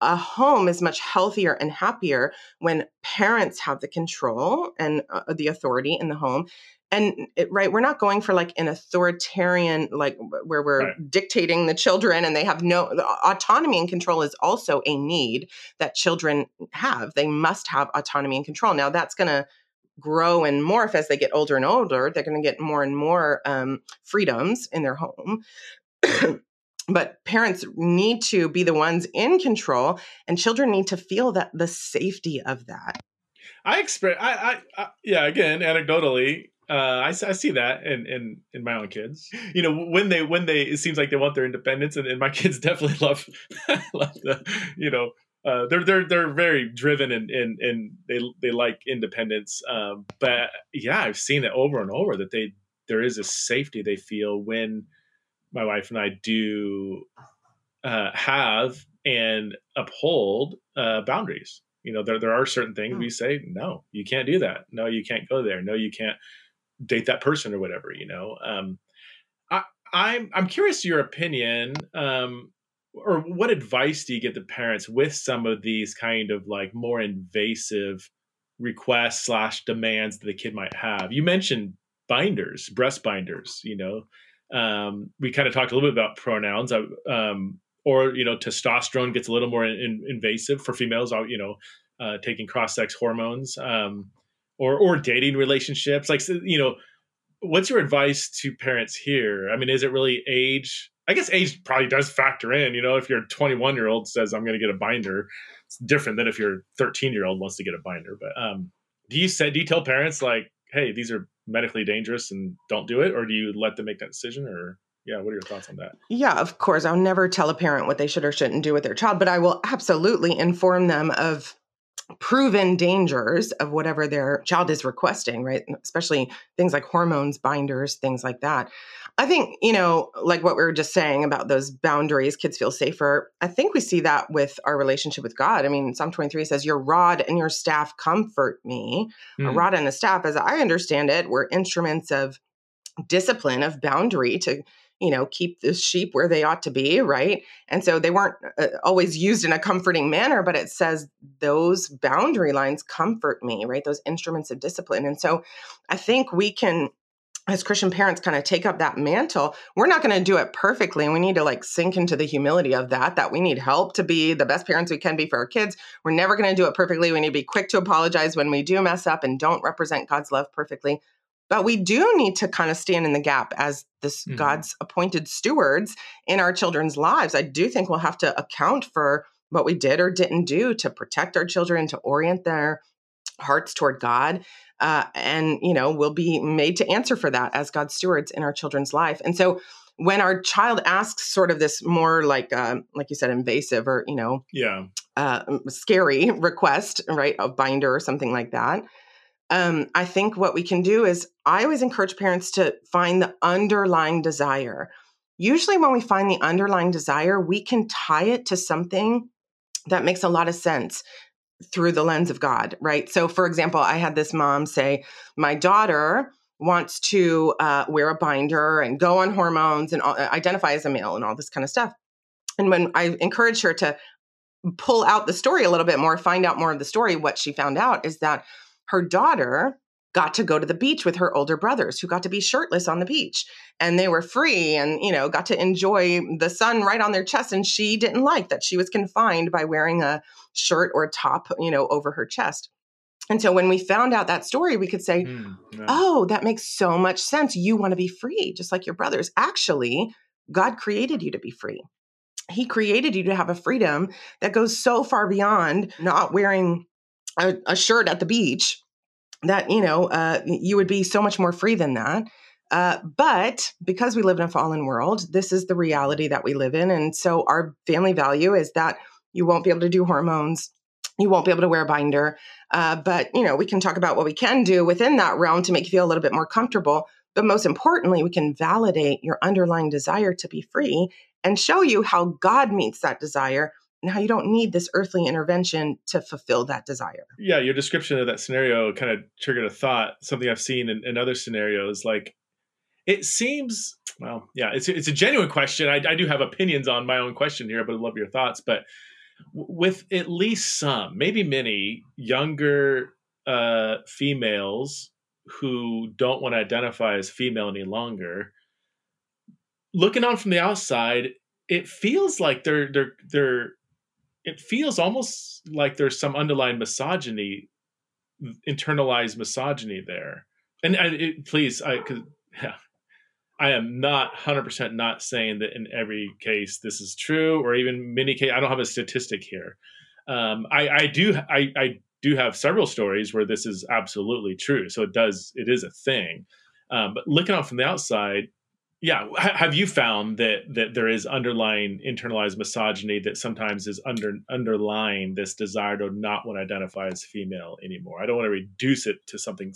a home is much healthier and happier when parents have the control and uh, the authority in the home. And it, right we're not going for like an authoritarian like where we're right. dictating the children and they have no autonomy and control is also a need that children have. They must have autonomy and control. Now that's going to grow and morph as they get older and older. They're going to get more and more um, freedoms in their home. but parents need to be the ones in control, and children need to feel that the safety of that. I expect, I, I, I, yeah, again, anecdotally, uh, I, I see that in, in, in my own kids. You know, when they when they it seems like they want their independence, and, and my kids definitely love love the you know uh, they're they're they're very driven and and, and they they like independence. Um, but yeah, I've seen it over and over that they there is a safety they feel when my wife and I do uh, have and uphold uh, boundaries. You know, there there are certain things we say no, you can't do that. No, you can't go there. No, you can't date that person or whatever. You know, um, I, I'm I'm curious your opinion. Um, or what advice do you get the parents with some of these kind of like more invasive requests slash demands that the kid might have? You mentioned binders breast binders you know? Um, we kind of talked a little bit about pronouns uh, um, or you know testosterone gets a little more in, invasive for females you know uh, taking cross-sex hormones um, or or dating relationships like you know what's your advice to parents here? I mean is it really age I guess age probably does factor in. You know, if your 21 year old says I'm going to get a binder, it's different than if your 13 year old wants to get a binder. But um, do you say do you tell parents like, hey, these are medically dangerous and don't do it, or do you let them make that decision? Or yeah, what are your thoughts on that? Yeah, of course, I'll never tell a parent what they should or shouldn't do with their child, but I will absolutely inform them of proven dangers of whatever their child is requesting, right? Especially things like hormones, binders, things like that. I think, you know, like what we were just saying about those boundaries, kids feel safer. I think we see that with our relationship with God. I mean, Psalm 23 says, Your rod and your staff comfort me. Mm. A rod and a staff, as I understand it, were instruments of discipline, of boundary to you know keep the sheep where they ought to be right and so they weren't uh, always used in a comforting manner but it says those boundary lines comfort me right those instruments of discipline and so i think we can as Christian parents kind of take up that mantle, we're not going to do it perfectly. And we need to like sink into the humility of that, that we need help to be the best parents we can be for our kids. We're never going to do it perfectly. We need to be quick to apologize when we do mess up and don't represent God's love perfectly. But we do need to kind of stand in the gap as this mm-hmm. God's appointed stewards in our children's lives. I do think we'll have to account for what we did or didn't do to protect our children, to orient their hearts toward God. Uh, and, you know, we'll be made to answer for that as God's stewards in our children's life. And so when our child asks sort of this more like, uh, like you said, invasive or, you know, yeah, uh, scary request, right, of binder or something like that, um, I think what we can do is I always encourage parents to find the underlying desire. Usually, when we find the underlying desire, we can tie it to something that makes a lot of sense through the lens of God, right? So, for example, I had this mom say, My daughter wants to uh, wear a binder and go on hormones and uh, identify as a male and all this kind of stuff. And when I encouraged her to pull out the story a little bit more, find out more of the story, what she found out is that her daughter got to go to the beach with her older brothers who got to be shirtless on the beach and they were free and you know got to enjoy the sun right on their chest and she didn't like that she was confined by wearing a shirt or a top you know over her chest. And so when we found out that story we could say mm, yeah. oh that makes so much sense. You want to be free just like your brothers. Actually god created you to be free. He created you to have a freedom that goes so far beyond not wearing a, a shirt at the beach that you know uh, you would be so much more free than that. Uh, but because we live in a fallen world this is the reality that we live in and so our family value is that you won't be able to do hormones you won't be able to wear a binder uh, but you know we can talk about what we can do within that realm to make you feel a little bit more comfortable but most importantly we can validate your underlying desire to be free and show you how God meets that desire and how you don't need this earthly intervention to fulfill that desire. Yeah, your description of that scenario kind of triggered a thought, something I've seen in, in other scenarios. Like, it seems, well, yeah, it's, it's a genuine question. I, I do have opinions on my own question here, but I'd love your thoughts. But with at least some, maybe many younger uh, females who don't want to identify as female any longer, looking on from the outside, it feels like they're they're they're it feels almost like there's some underlying misogyny, internalized misogyny there. And it, please, I yeah, I am not hundred percent not saying that in every case this is true, or even many case. I don't have a statistic here. Um, I, I do I, I do have several stories where this is absolutely true. So it does it is a thing. Um, but looking out from the outside, yeah have you found that that there is underlying internalized misogyny that sometimes is under underlying this desire to not want to identify as female anymore? I don't want to reduce it to something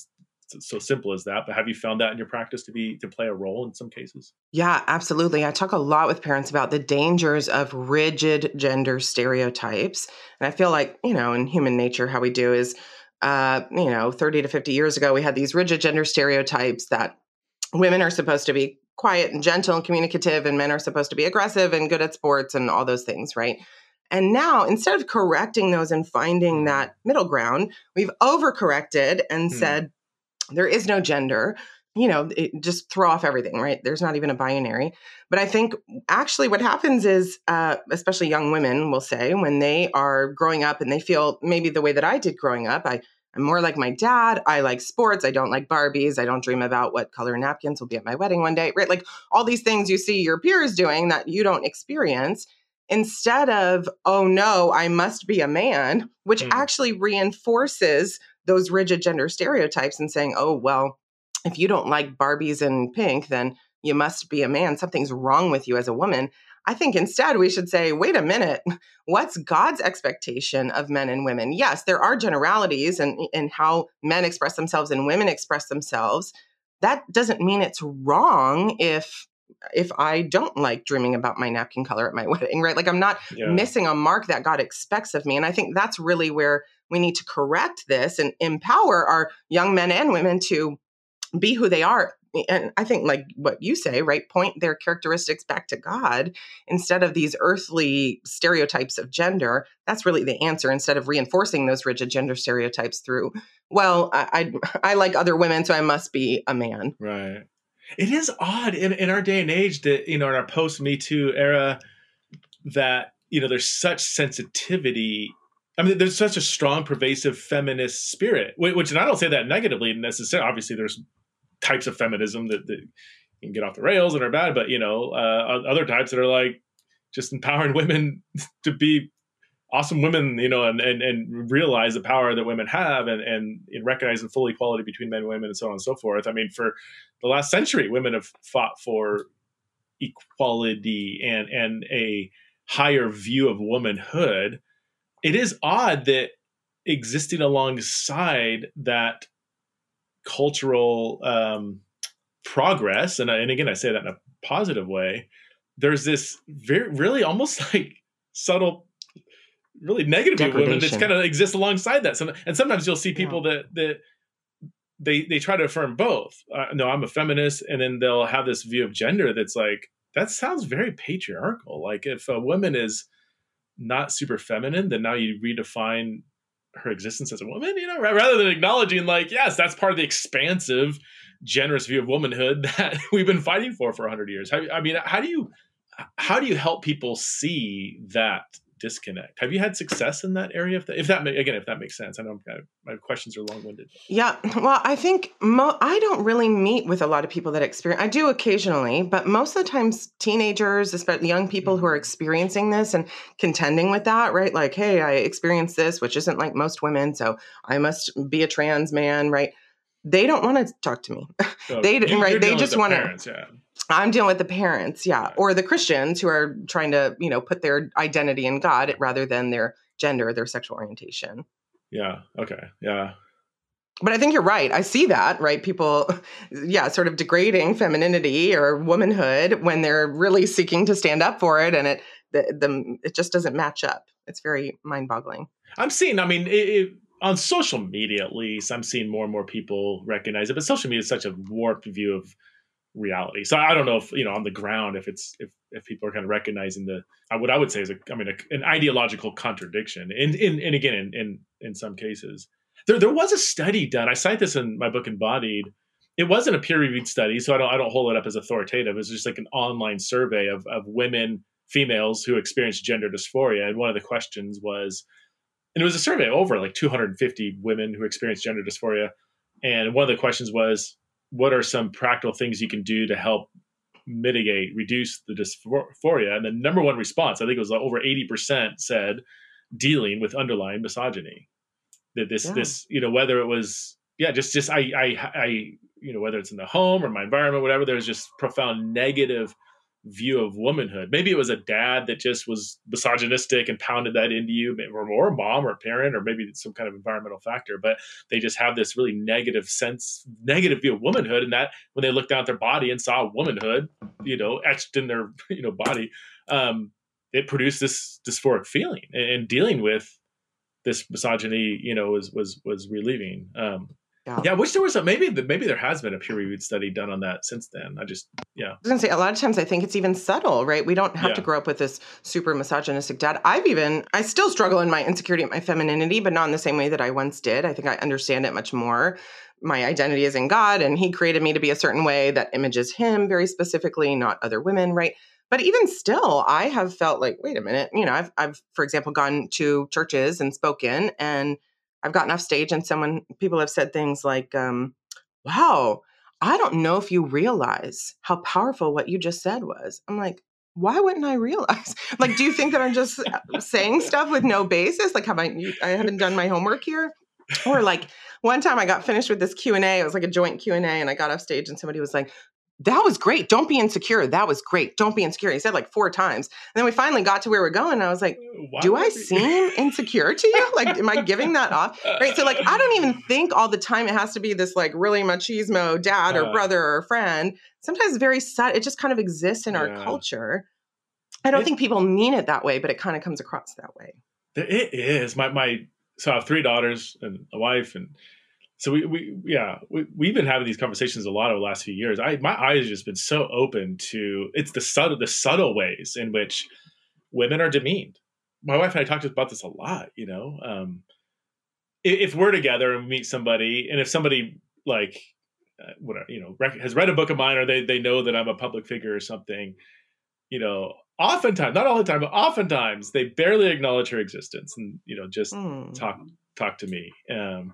so simple as that but have you found that in your practice to be to play a role in some cases? Yeah absolutely i talk a lot with parents about the dangers of rigid gender stereotypes and i feel like you know in human nature how we do is uh, you know 30 to 50 years ago we had these rigid gender stereotypes that women are supposed to be quiet and gentle and communicative, and men are supposed to be aggressive and good at sports and all those things, right? And now, instead of correcting those and finding mm-hmm. that middle ground, we've overcorrected and hmm. said there is no gender. You know, it, just throw off everything, right? There's not even a binary. But I think actually what happens is, uh, especially young women will say, when they are growing up and they feel maybe the way that I did growing up, I I'm more like my dad. I like sports. I don't like Barbies. I don't dream about what color napkins will be at my wedding one day, right? Like all these things you see your peers doing that you don't experience. Instead of, oh no, I must be a man, which mm. actually reinforces those rigid gender stereotypes and saying, oh, well, if you don't like Barbies and pink, then you must be a man. Something's wrong with you as a woman. I think instead we should say, wait a minute, what's God's expectation of men and women? Yes, there are generalities and in, in how men express themselves and women express themselves. That doesn't mean it's wrong if if I don't like dreaming about my napkin color at my wedding, right? Like I'm not yeah. missing a mark that God expects of me. And I think that's really where we need to correct this and empower our young men and women to be who they are and I think like what you say, right, point their characteristics back to God instead of these earthly stereotypes of gender. That's really the answer instead of reinforcing those rigid gender stereotypes through, well, I I, I like other women, so I must be a man. Right. It is odd in, in our day and age that, you know, in our post Me Too era, that, you know, there's such sensitivity I mean, there's such a strong, pervasive feminist spirit, which, and I don't say that negatively necessarily. Obviously, there's types of feminism that, that can get off the rails and are bad, but you know, uh, other types that are like just empowering women to be awesome women, you know, and, and, and realize the power that women have and, and, and recognize the full equality between men and women and so on and so forth. I mean, for the last century, women have fought for equality and, and a higher view of womanhood. It is odd that existing alongside that cultural um, progress, and and again I say that in a positive way. There's this very really almost like subtle really negative women that kind of exists alongside that. and sometimes you'll see people yeah. that that they they try to affirm both. Uh, no, I'm a feminist, and then they'll have this view of gender that's like that sounds very patriarchal. Like if a woman is not super feminine, then now you redefine her existence as a woman. You know, rather than acknowledging like yes, that's part of the expansive, generous view of womanhood that we've been fighting for for hundred years. How, I mean, how do you how do you help people see that disconnect. Have you had success in that area? If that, if that again, if that makes sense, I know my questions are long winded. Yeah, well, I think mo- I don't really meet with a lot of people that experience. I do occasionally, but most of the times, teenagers, especially young people who are mm-hmm. experiencing this and contending with that, right? Like, hey, I experienced this, which isn't like most women, so I must be a trans man, right? They don't want to talk to me. So they you, right. They just want to. Yeah. I'm dealing with the parents, yeah, or the Christians who are trying to, you know, put their identity in God rather than their gender, their sexual orientation. Yeah. Okay. Yeah. But I think you're right. I see that, right? People, yeah, sort of degrading femininity or womanhood when they're really seeking to stand up for it, and it the, the it just doesn't match up. It's very mind boggling. I'm seeing. I mean, it, it, on social media, at least, I'm seeing more and more people recognize it. But social media is such a warped view of reality. So I don't know if you know on the ground if it's if if people are kind of recognizing the what I would say is a I mean a, an ideological contradiction. And in and again in in in some cases there there was a study done. I cite this in my book Embodied. It wasn't a peer reviewed study, so I don't I don't hold it up as authoritative. It's just like an online survey of of women females who experience gender dysphoria, and one of the questions was. And it was a survey of over like 250 women who experienced gender dysphoria. And one of the questions was, what are some practical things you can do to help mitigate, reduce the dysphoria? And the number one response, I think it was like over 80% said dealing with underlying misogyny. That this, yeah. this, you know, whether it was, yeah, just, just, I, I, I, you know, whether it's in the home or my environment, whatever, there's just profound negative view of womanhood. Maybe it was a dad that just was misogynistic and pounded that into you, or, or a mom or a parent, or maybe some kind of environmental factor. But they just have this really negative sense, negative view of womanhood, and that when they looked down at their body and saw womanhood, you know, etched in their you know body, um, it produced this dysphoric feeling. And, and dealing with this misogyny, you know, was was was relieving. Um, yeah. yeah, I wish there was a maybe maybe there has been a peer reviewed study done on that since then. I just yeah. I was gonna say a lot of times I think it's even subtle, right? We don't have yeah. to grow up with this super misogynistic dad. I've even I still struggle in my insecurity my femininity, but not in the same way that I once did. I think I understand it much more. My identity is in God, and He created me to be a certain way that images Him very specifically, not other women, right? But even still, I have felt like, wait a minute, you know, I've I've for example gone to churches and spoken and I've gotten off stage and someone, people have said things like, um, wow, I don't know if you realize how powerful what you just said was. I'm like, why wouldn't I realize? like, do you think that I'm just uh, saying stuff with no basis? Like, have I, I haven't done my homework here? Or like one time I got finished with this Q&A, it was like a joint Q&A and I got off stage and somebody was like, that was great. Don't be insecure. That was great. Don't be insecure. He said like four times. And then we finally got to where we're going. And I was like, Why do I seem insecure to you? Like, am I giving that off? Right. So, like, I don't even think all the time it has to be this like really machismo dad or uh, brother or friend. Sometimes very sad. It just kind of exists in our yeah. culture. I don't it, think people mean it that way, but it kind of comes across that way. It is. My, my, so I have three daughters and a wife and so we, we yeah we, we've been having these conversations a lot over the last few years. I my eyes have just been so open to it's the subtle the subtle ways in which women are demeaned. My wife and i talked about this a lot you know um, if, if, we're together and we meet somebody and if somebody like uh, whatever you know rec- has read a book of mine or they, they know that i'm a public figure or something you know oftentimes not all the time but oftentimes they barely acknowledge her existence and you know just mm. talk talk to me. Um,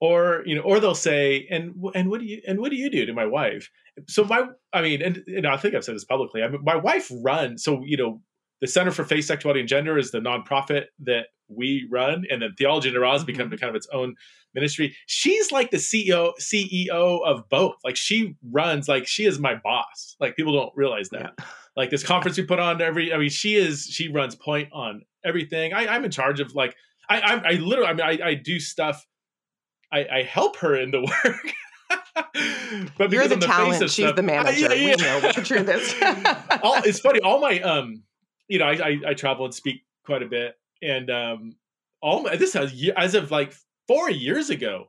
or you know or they'll say and and what do you and what do you do to my wife? So my i mean and, and i think i've said this publicly i mean my wife runs so you know the center for faith sexuality and gender is the nonprofit that we run and then theology and has become mm-hmm. kind of its own ministry. She's like the ceo ceo of both. Like she runs like she is my boss. Like people don't realize that. Yeah. like this conference we put on every i mean she is she runs point on everything. I, i'm in charge of like i i, I literally i mean I, I do stuff I, I help her in the work. but You're the, the talent. face She's stuff, the manager. I, yeah, yeah. We know what the truth is. all, it's funny. All my, um, you know, I, I, I travel and speak quite a bit, and um, all my, this has as of like four years ago,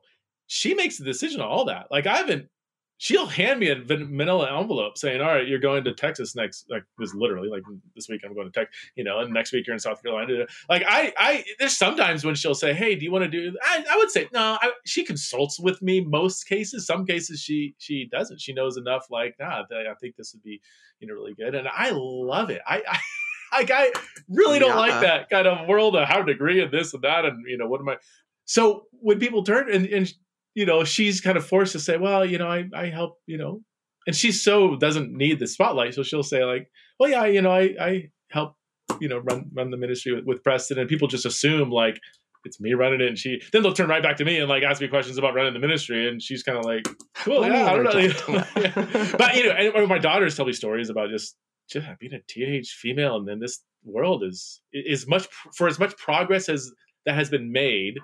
she makes the decision on all that. Like I haven't she'll hand me a manila envelope saying, "All right, you're going to Texas next." Like this, literally, like this week I'm going to Texas, you know, and next week you're in South Carolina. Like I, I, there's sometimes when she'll say, "Hey, do you want to do?" I, I would say no. I, she consults with me most cases. Some cases she she doesn't. She knows enough. Like, nah, I think this would be you know really good, and I love it. I. I like I really don't yeah. like that kind of world of how to degree and this and that and you know what am I so when people turn and, and you know, she's kind of forced to say, well, you know, I, I help, you know, and she so doesn't need the spotlight. So she'll say like, well, yeah, you know, I, I help, you know, run, run the ministry with, with Preston and people just assume like it's me running it. And she, then they'll turn right back to me and like ask me questions about running the ministry. And she's kind of like, cool. yeah, I don't know. yeah. But, you know, and my daughters tell me stories about just, just being a teenage female. And then this world is, is much, for as much progress as that has been made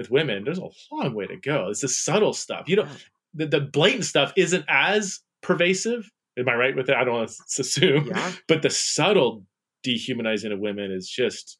with women, there's a long way to go. It's the subtle stuff. You know, the, the blatant stuff isn't as pervasive. Am I right with it? I don't want to assume, yeah. but the subtle dehumanizing of women is just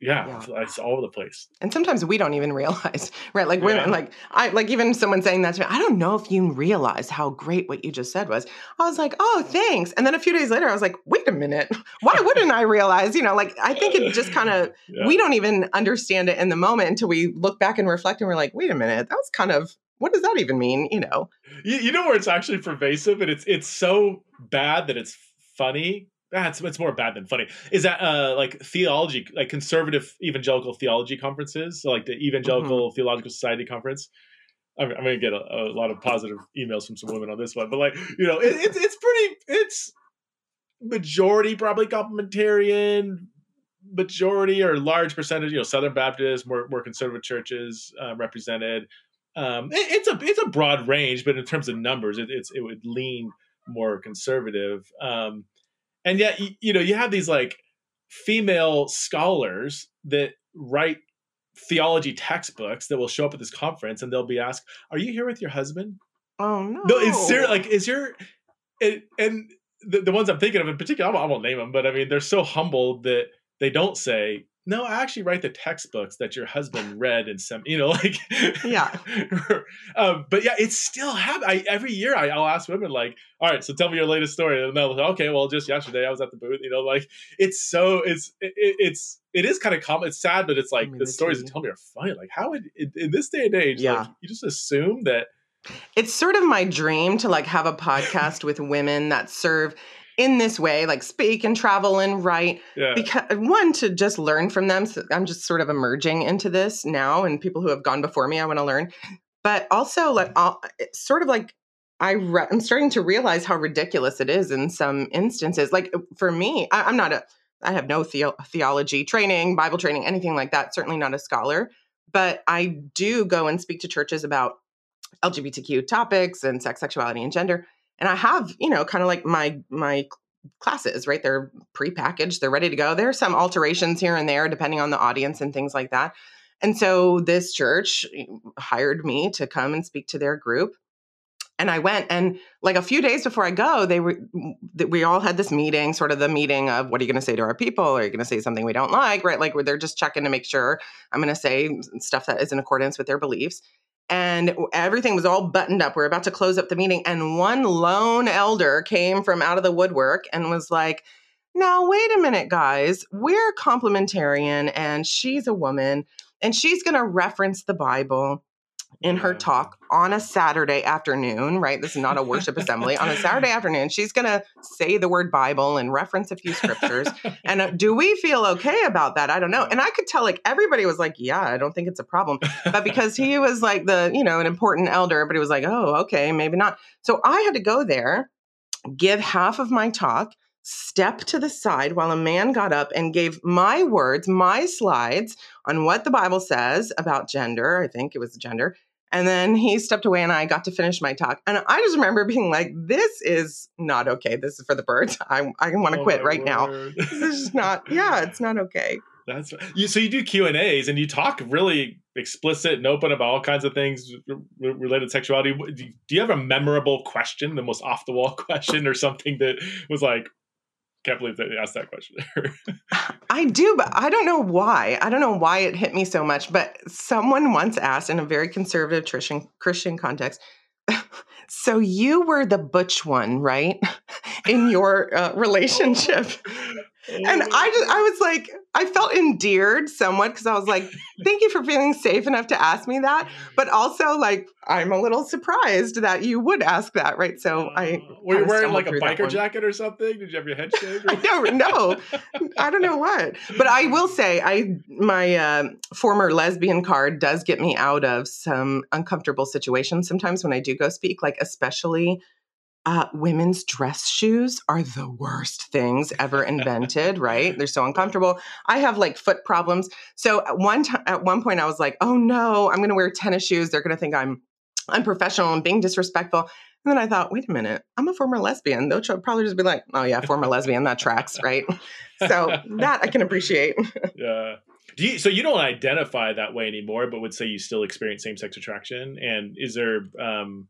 yeah, yeah, it's all over the place. And sometimes we don't even realize, right? Like women, yeah. like I, like even someone saying that to me, I don't know if you realize how great what you just said was. I was like, oh, thanks. And then a few days later, I was like, wait a minute, why wouldn't I realize? You know, like I think it just kind of yeah. we don't even understand it in the moment until we look back and reflect, and we're like, wait a minute, that was kind of what does that even mean? You know, you, you know where it's actually pervasive, and it's it's so bad that it's funny that's it's more bad than funny. Is that uh like theology, like conservative evangelical theology conferences, so like the Evangelical mm-hmm. Theological Society conference? I'm, I'm gonna get a, a, lot of positive emails from some women on this one, but like you know, it, it's it's pretty it's majority probably complementarian, majority or large percentage, you know, Southern Baptist, more more conservative churches uh, represented. Um, it, it's a it's a broad range, but in terms of numbers, it, it's it would lean more conservative. Um, and yet you know you have these like female scholars that write theology textbooks that will show up at this conference and they'll be asked are you here with your husband? Oh no no. it's serious like is your it, and the, the ones i'm thinking of in particular I won't name them but i mean they're so humble that they don't say no, I actually write the textbooks that your husband read and some, You know, like yeah. um, but yeah, it's still happening. Every year, I, will ask women like, "All right, so tell me your latest story," and they'll say, "Okay, well, just yesterday I was at the booth." You know, like it's so it's it, it's it is kind of common. It's sad, but it's like the stories that tell me are funny. Like how would in, in this day and age, yeah. Like, you just assume that. It's sort of my dream to like have a podcast with women that serve in this way, like speak and travel and write. Yeah. Because one, to just learn from them. So I'm just sort of emerging into this now, and people who have gone before me, I want to learn. But also, like, I'll, eh, sort of like I re- I'm starting to realize how ridiculous it is in some instances. Like eh, for me, I, am not a I have no the- theology training, Bible training, anything like that. Certainly not a scholar, but I do go and speak to churches about LGBTQ topics and sex, sexuality, and gender and I have, you know, kind of like my my classes, right? They're pre-packaged, they're ready to go. There are some alterations here and there depending on the audience and things like that. And so this church eh, hired me to come and speak to their group. And I went and like a few days before I go, they were we all had this meeting, sort of the meeting of what are you going to say to our people? Are you going to say something we don't like, right? Like where they're just checking to make sure I'm going to say stuff that is in accordance with their beliefs and everything was all buttoned up. We are about to close up the meeting, and one lone elder came from out of the woodwork and was like, Now, wait a minute, guys. We're complementarian, and she's a woman, and she's going to reference the Bible in her talk on a Saturday afternoon, right? This is not a worship assembly. On a Saturday afternoon, she's going to say the word Bible and reference a few scriptures. and uh, do we feel okay about that? I don't know. And I could tell like everybody was like, yeah, I don't think it's a problem. But because he was like the, you know, an important elder, but he was like, oh, okay, maybe not. So I had to go there, give half of my talk, step to the side while a man got up and gave my words, my slides on what the Bible says about gender. I think it was gender. And then he stepped away and I got to finish my talk. And I just remember being like, this is not okay. This is for the birds. I, I want to oh quit right word. now. this is not, yeah, it's not okay. That's you. So you do Q and A's, and you talk really explicit and open about all kinds of things related to sexuality. Do you have a memorable question, the most off the wall question, or something that was like, can't believe they asked that question. I do, but I don't know why. I don't know why it hit me so much. But someone once asked in a very conservative Christian Christian context. so you were the butch one, right, in your uh, relationship? And I just I was like I felt endeared somewhat because I was like, thank you for feeling safe enough to ask me that. But also like I'm a little surprised that you would ask that, right? So I uh, were you wearing like a biker jacket or something? Did you have your head shaved? I don't know. I don't know what. But I will say I my uh, former lesbian card does get me out of some uncomfortable situations sometimes when I do go speak, like especially uh, women's dress shoes are the worst things ever invented, right? They're so uncomfortable. I have like foot problems. So at one time, at one point, I was like, "Oh no, I'm going to wear tennis shoes. They're going to think I'm unprofessional and being disrespectful." And then I thought, "Wait a minute, I'm a former lesbian. They'll probably just be like, "Oh yeah, former lesbian. That tracks, right?" So that I can appreciate. yeah. Do you, so you don't identify that way anymore, but would say you still experience same sex attraction. And is there, um,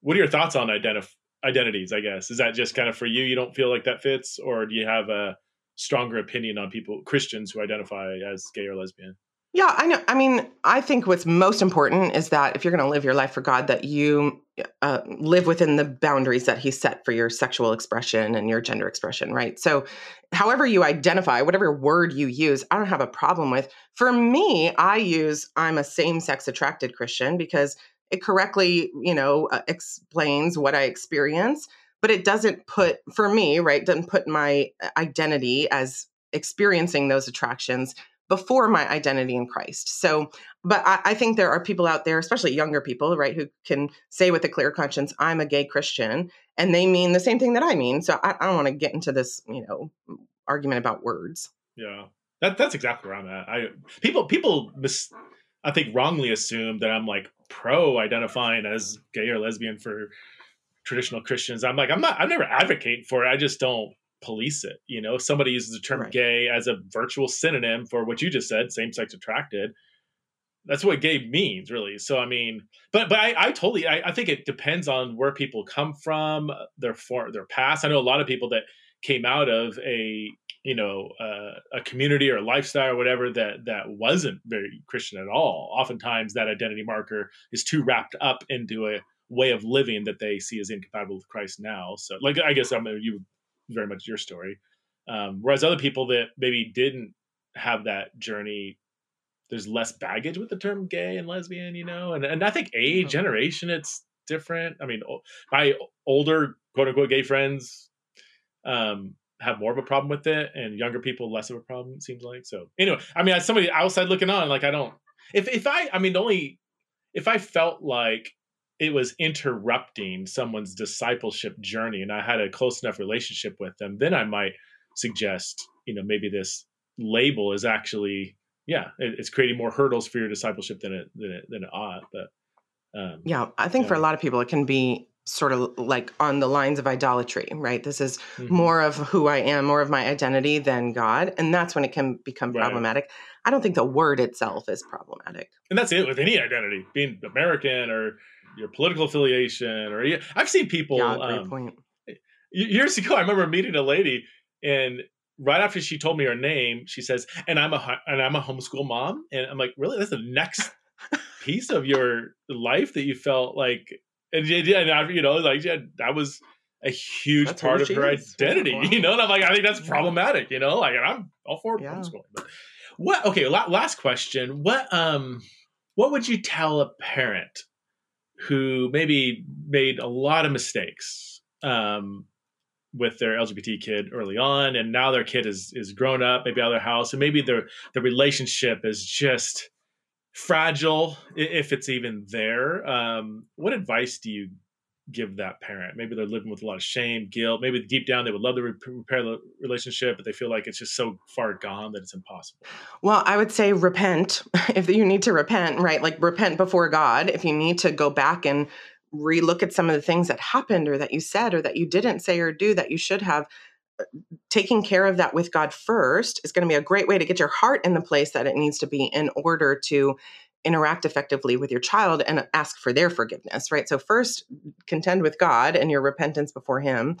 what are your thoughts on identify? Identities, I guess. Is that just kind of for you? You don't feel like that fits, or do you have a stronger opinion on people, Christians who identify as gay or lesbian? Yeah, I know. I mean, I think what's most important is that if you're going to live your life for God, that you uh, live within the boundaries that He set for your sexual expression and your gender expression, right? So, however you identify, whatever word you use, I don't have a problem with. For me, I use I'm a same sex attracted Christian because it correctly, you know, uh, explains what I experience, but it doesn't put, for me, right, doesn't put my uh, identity as experiencing those attractions before my identity in Christ. So, but I, I, think there are people out there, especially younger people, right, who can say with a clear conscience, I'm a gay Christian, and they mean the same thing that I mean. So I, I don't want to get into this, you know, argument about words. Yeah. That, that's exactly where I'm at. I people people mis, I think wrongly assume that I'm like pro identifying as gay or lesbian for traditional Christians. I'm like, I'm not, I'm never advocating for it. I just don't police it. You know, somebody uses the term right. gay as a virtual synonym for what you just said, same sex attracted. That's what gay means, really. So, I mean, but but I, I totally, I, I think it depends on where people come from, their for their past. I know a lot of people that came out of a you know uh, a community or a lifestyle or whatever that that wasn't very christian at all. Oftentimes that identity marker is too wrapped up into a way of living that they see as incompatible with christ now. So like i guess i'm you very much your story. Um, whereas other people that maybe didn't have that journey there's less baggage with the term gay and lesbian you know? And, and i think age generation it's different. I mean my older quote unquote gay friends um, have more of a problem with it, and younger people less of a problem. It seems like so. Anyway, I mean, as somebody outside looking on, like I don't. If if I, I mean, only if I felt like it was interrupting someone's discipleship journey, and I had a close enough relationship with them, then I might suggest, you know, maybe this label is actually, yeah, it, it's creating more hurdles for your discipleship than it than it, than it ought. But um, yeah, I think yeah. for a lot of people, it can be sort of like on the lines of idolatry, right? This is mm-hmm. more of who I am, more of my identity than God. And that's when it can become right. problematic. I don't think the word itself is problematic. And that's it with any identity, being American or your political affiliation or I've seen people yeah, great um, point. years ago I remember meeting a lady and right after she told me her name, she says, "And I'm a and I'm a homeschool mom." And I'm like, "Really? That's the next piece of your life that you felt like and yeah, and you know, like yeah, that was a huge that's part of her is. identity, you know. And I'm like, I think that's problematic, you know. Like, and I'm all for yeah. homeschooling. But what? Okay, last question. What um, what would you tell a parent who maybe made a lot of mistakes um with their LGBT kid early on, and now their kid is is grown up, maybe out of their house, and maybe their the relationship is just fragile if it's even there. Um, what advice do you give that parent? Maybe they're living with a lot of shame, guilt. Maybe deep down they would love to repair the relationship, but they feel like it's just so far gone that it's impossible. Well, I would say repent if you need to repent, right? Like repent before God. If you need to go back and relook at some of the things that happened or that you said or that you didn't say or do that you should have taking care of that with God first is going to be a great way to get your heart in the place that it needs to be in order to interact effectively with your child and ask for their forgiveness, right? So, first, contend with God and your repentance before Him.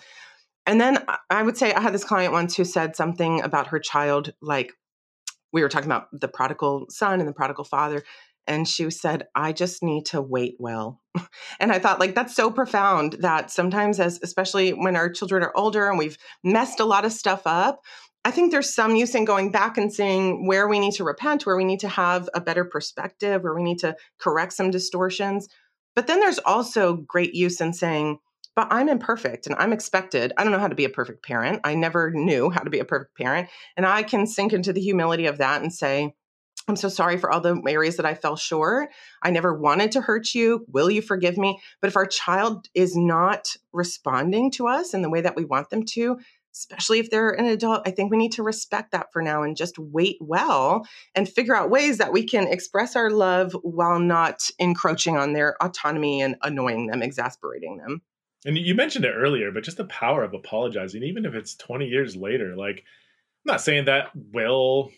And then I would say I had this client once who said something about her child, like we were talking about the prodigal son and the prodigal father. And she said, I just need to wait well. and I thought, like, that's so profound that sometimes, as especially when our children are older and we've messed a lot of stuff up, I think there's some use in going back and seeing where we need to repent, where we need to have a better perspective, where we need to correct some distortions. But then there's also great use in saying, but I'm imperfect and I'm expected. I don't know how to be a perfect parent. I never knew how to be a perfect parent. And I can sink into the humility of that and say, I'm so sorry for all the areas that I fell short. I never wanted to hurt you. Will you forgive me? But if our child is not responding to us in the way that we want them to, especially if they're an adult, I think we need to respect that for now and just wait well and figure out ways that we can express our love while not encroaching on their autonomy and annoying them, exasperating them. And you mentioned it earlier, but just the power of apologizing, even if it's 20 years later. Like, I'm not saying that will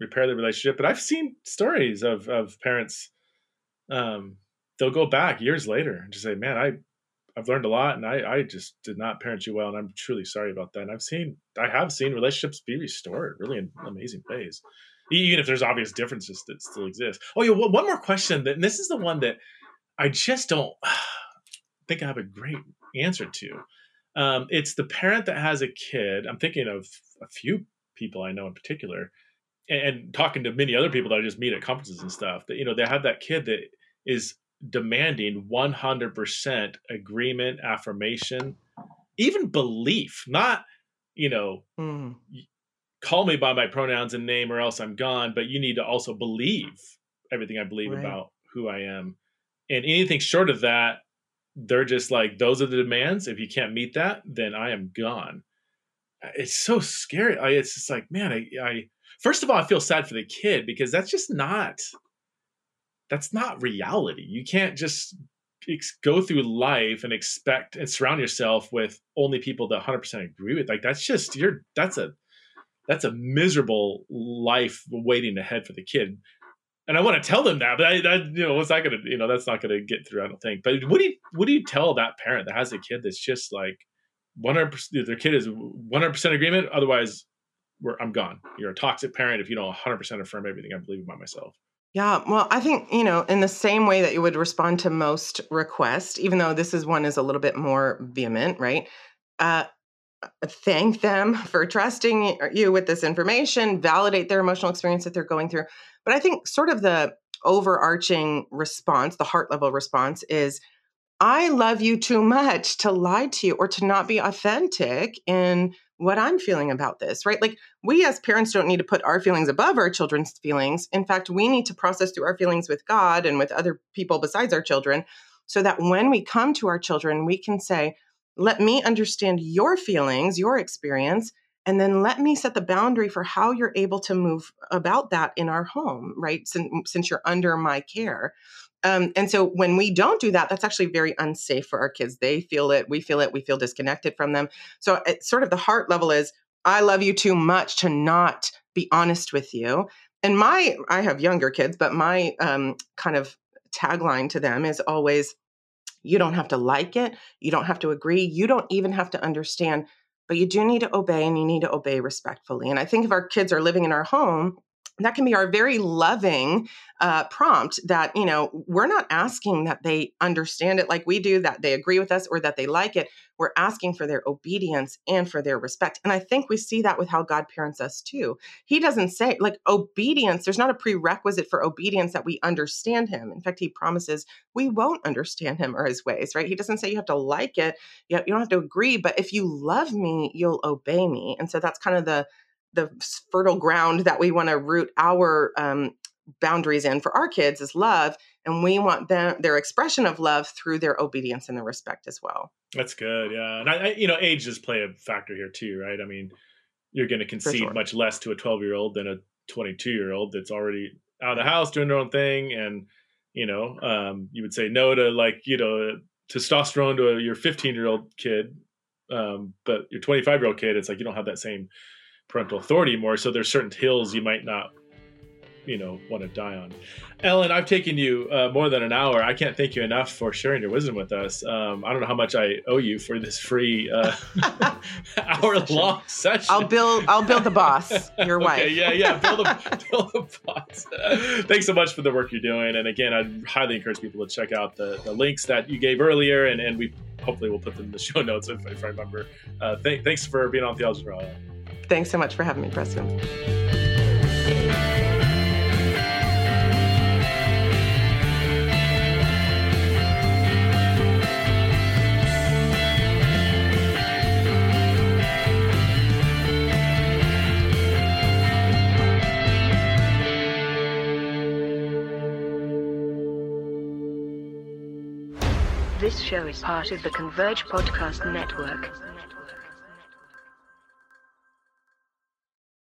repair the relationship, but I've seen stories of, of parents, um, they'll go back years later and just say, man, I, I've learned a lot and I, I just did not parent you well. And I'm truly sorry about that. And I've seen, I have seen relationships be restored really in amazing ways, even if there's obvious differences that still exist. Oh yeah. Well, one more question and this is the one that I just don't think I have a great answer to. Um, it's the parent that has a kid. I'm thinking of a few people I know in particular, and, talking to many other people that I just meet at conferences and stuff. That you know they have that kid that is demanding 100% agreement, affirmation, even belief. Not you know. Mm. Call me by my pronouns and name, or else I'm gone. But you need to also believe everything I believe right. about who I am, and anything short of that they're just like those are the demands if you can't meet that then i am gone it's so scary I, it's just like man I, I first of all i feel sad for the kid because that's just not that's not reality you can't just ex- go through life and expect and surround yourself with only people that 100% agree with like that's just you're that's a that's a miserable life waiting ahead for the kid and I want to tell them that, but I, that, you know, what's that gonna, you know, that's not gonna get through. I don't think. But what do you, what do you tell that parent that has a kid that's just like, one hundred percent, their kid is one hundred percent agreement. Otherwise, I'm gone. You're a toxic parent if you don't one hundred percent affirm everything I believe about myself. Yeah, well, I think, you know, in the same way that you would respond to most requests, even though this is one is a little bit more vehement, right? Uh, thank them for trusting you with this information, validate their emotional experience that they're going through. But I think sort of the overarching response, the heart level response is I love you too much to lie to you or to not be authentic in what I'm feeling about this, right? Like we as parents don't need to put our feelings above our children's feelings. In fact, we need to process through our feelings with God and with other people besides our children so that when we come to our children, we can say, let me understand your feelings, your experience, and then let me set the boundary for how you're able to move about that in our home, right? Since, since you're under my care. Um, and so when we don't do that, that's actually very unsafe for our kids. They feel it, we feel it, we feel disconnected from them. So it's sort of the heart level is I love you too much to not be honest with you. And my, I have younger kids, but my um, kind of tagline to them is always you don't have to like it. You don't have to agree. You don't even have to understand, but you do need to obey and you need to obey respectfully. And I think if our kids are living in our home, that can be our very loving uh, prompt that you know we're not asking that they understand it like we do that they agree with us or that they like it. We're asking for their obedience and for their respect and i think we see that with how god parents us too. He doesn't say like obedience there's not a prerequisite for obedience that we understand him. In fact he promises we won't understand him or his ways right? He doesn't say you have to like it you don't have to agree but if you love me you'll obey me and so that's kind of the the fertile ground that we want to root our um, boundaries in for our kids is love and we want them their expression of love through their obedience and their respect as well that's good yeah and i, I you know age does play a factor here too right i mean you're going to concede sure. much less to a 12 year old than a 22 year old that's already out of the house doing their own thing and you know um, you would say no to like you know testosterone to a, your 15 year old kid Um, but your 25 year old kid, it's like you don't have that same parental authority more. So there's certain hills you might not you know want to die on. Ellen, I've taken you uh, more than an hour. I can't thank you enough for sharing your wisdom with us. Um, I don't know how much I owe you for this free uh, hour long session. I'll build. I'll build the boss. Your wife. Yeah, yeah. Build a build a boss. Thanks so much for the work you're doing. And again, I'd highly encourage people to check out the, the links that you gave earlier, and, and we hopefully we'll put them in the show notes if, if I remember. Uh, th- thanks for being on Theology Raw. Thanks so much for having me, Preston. This show is part of the Converge Podcast Network.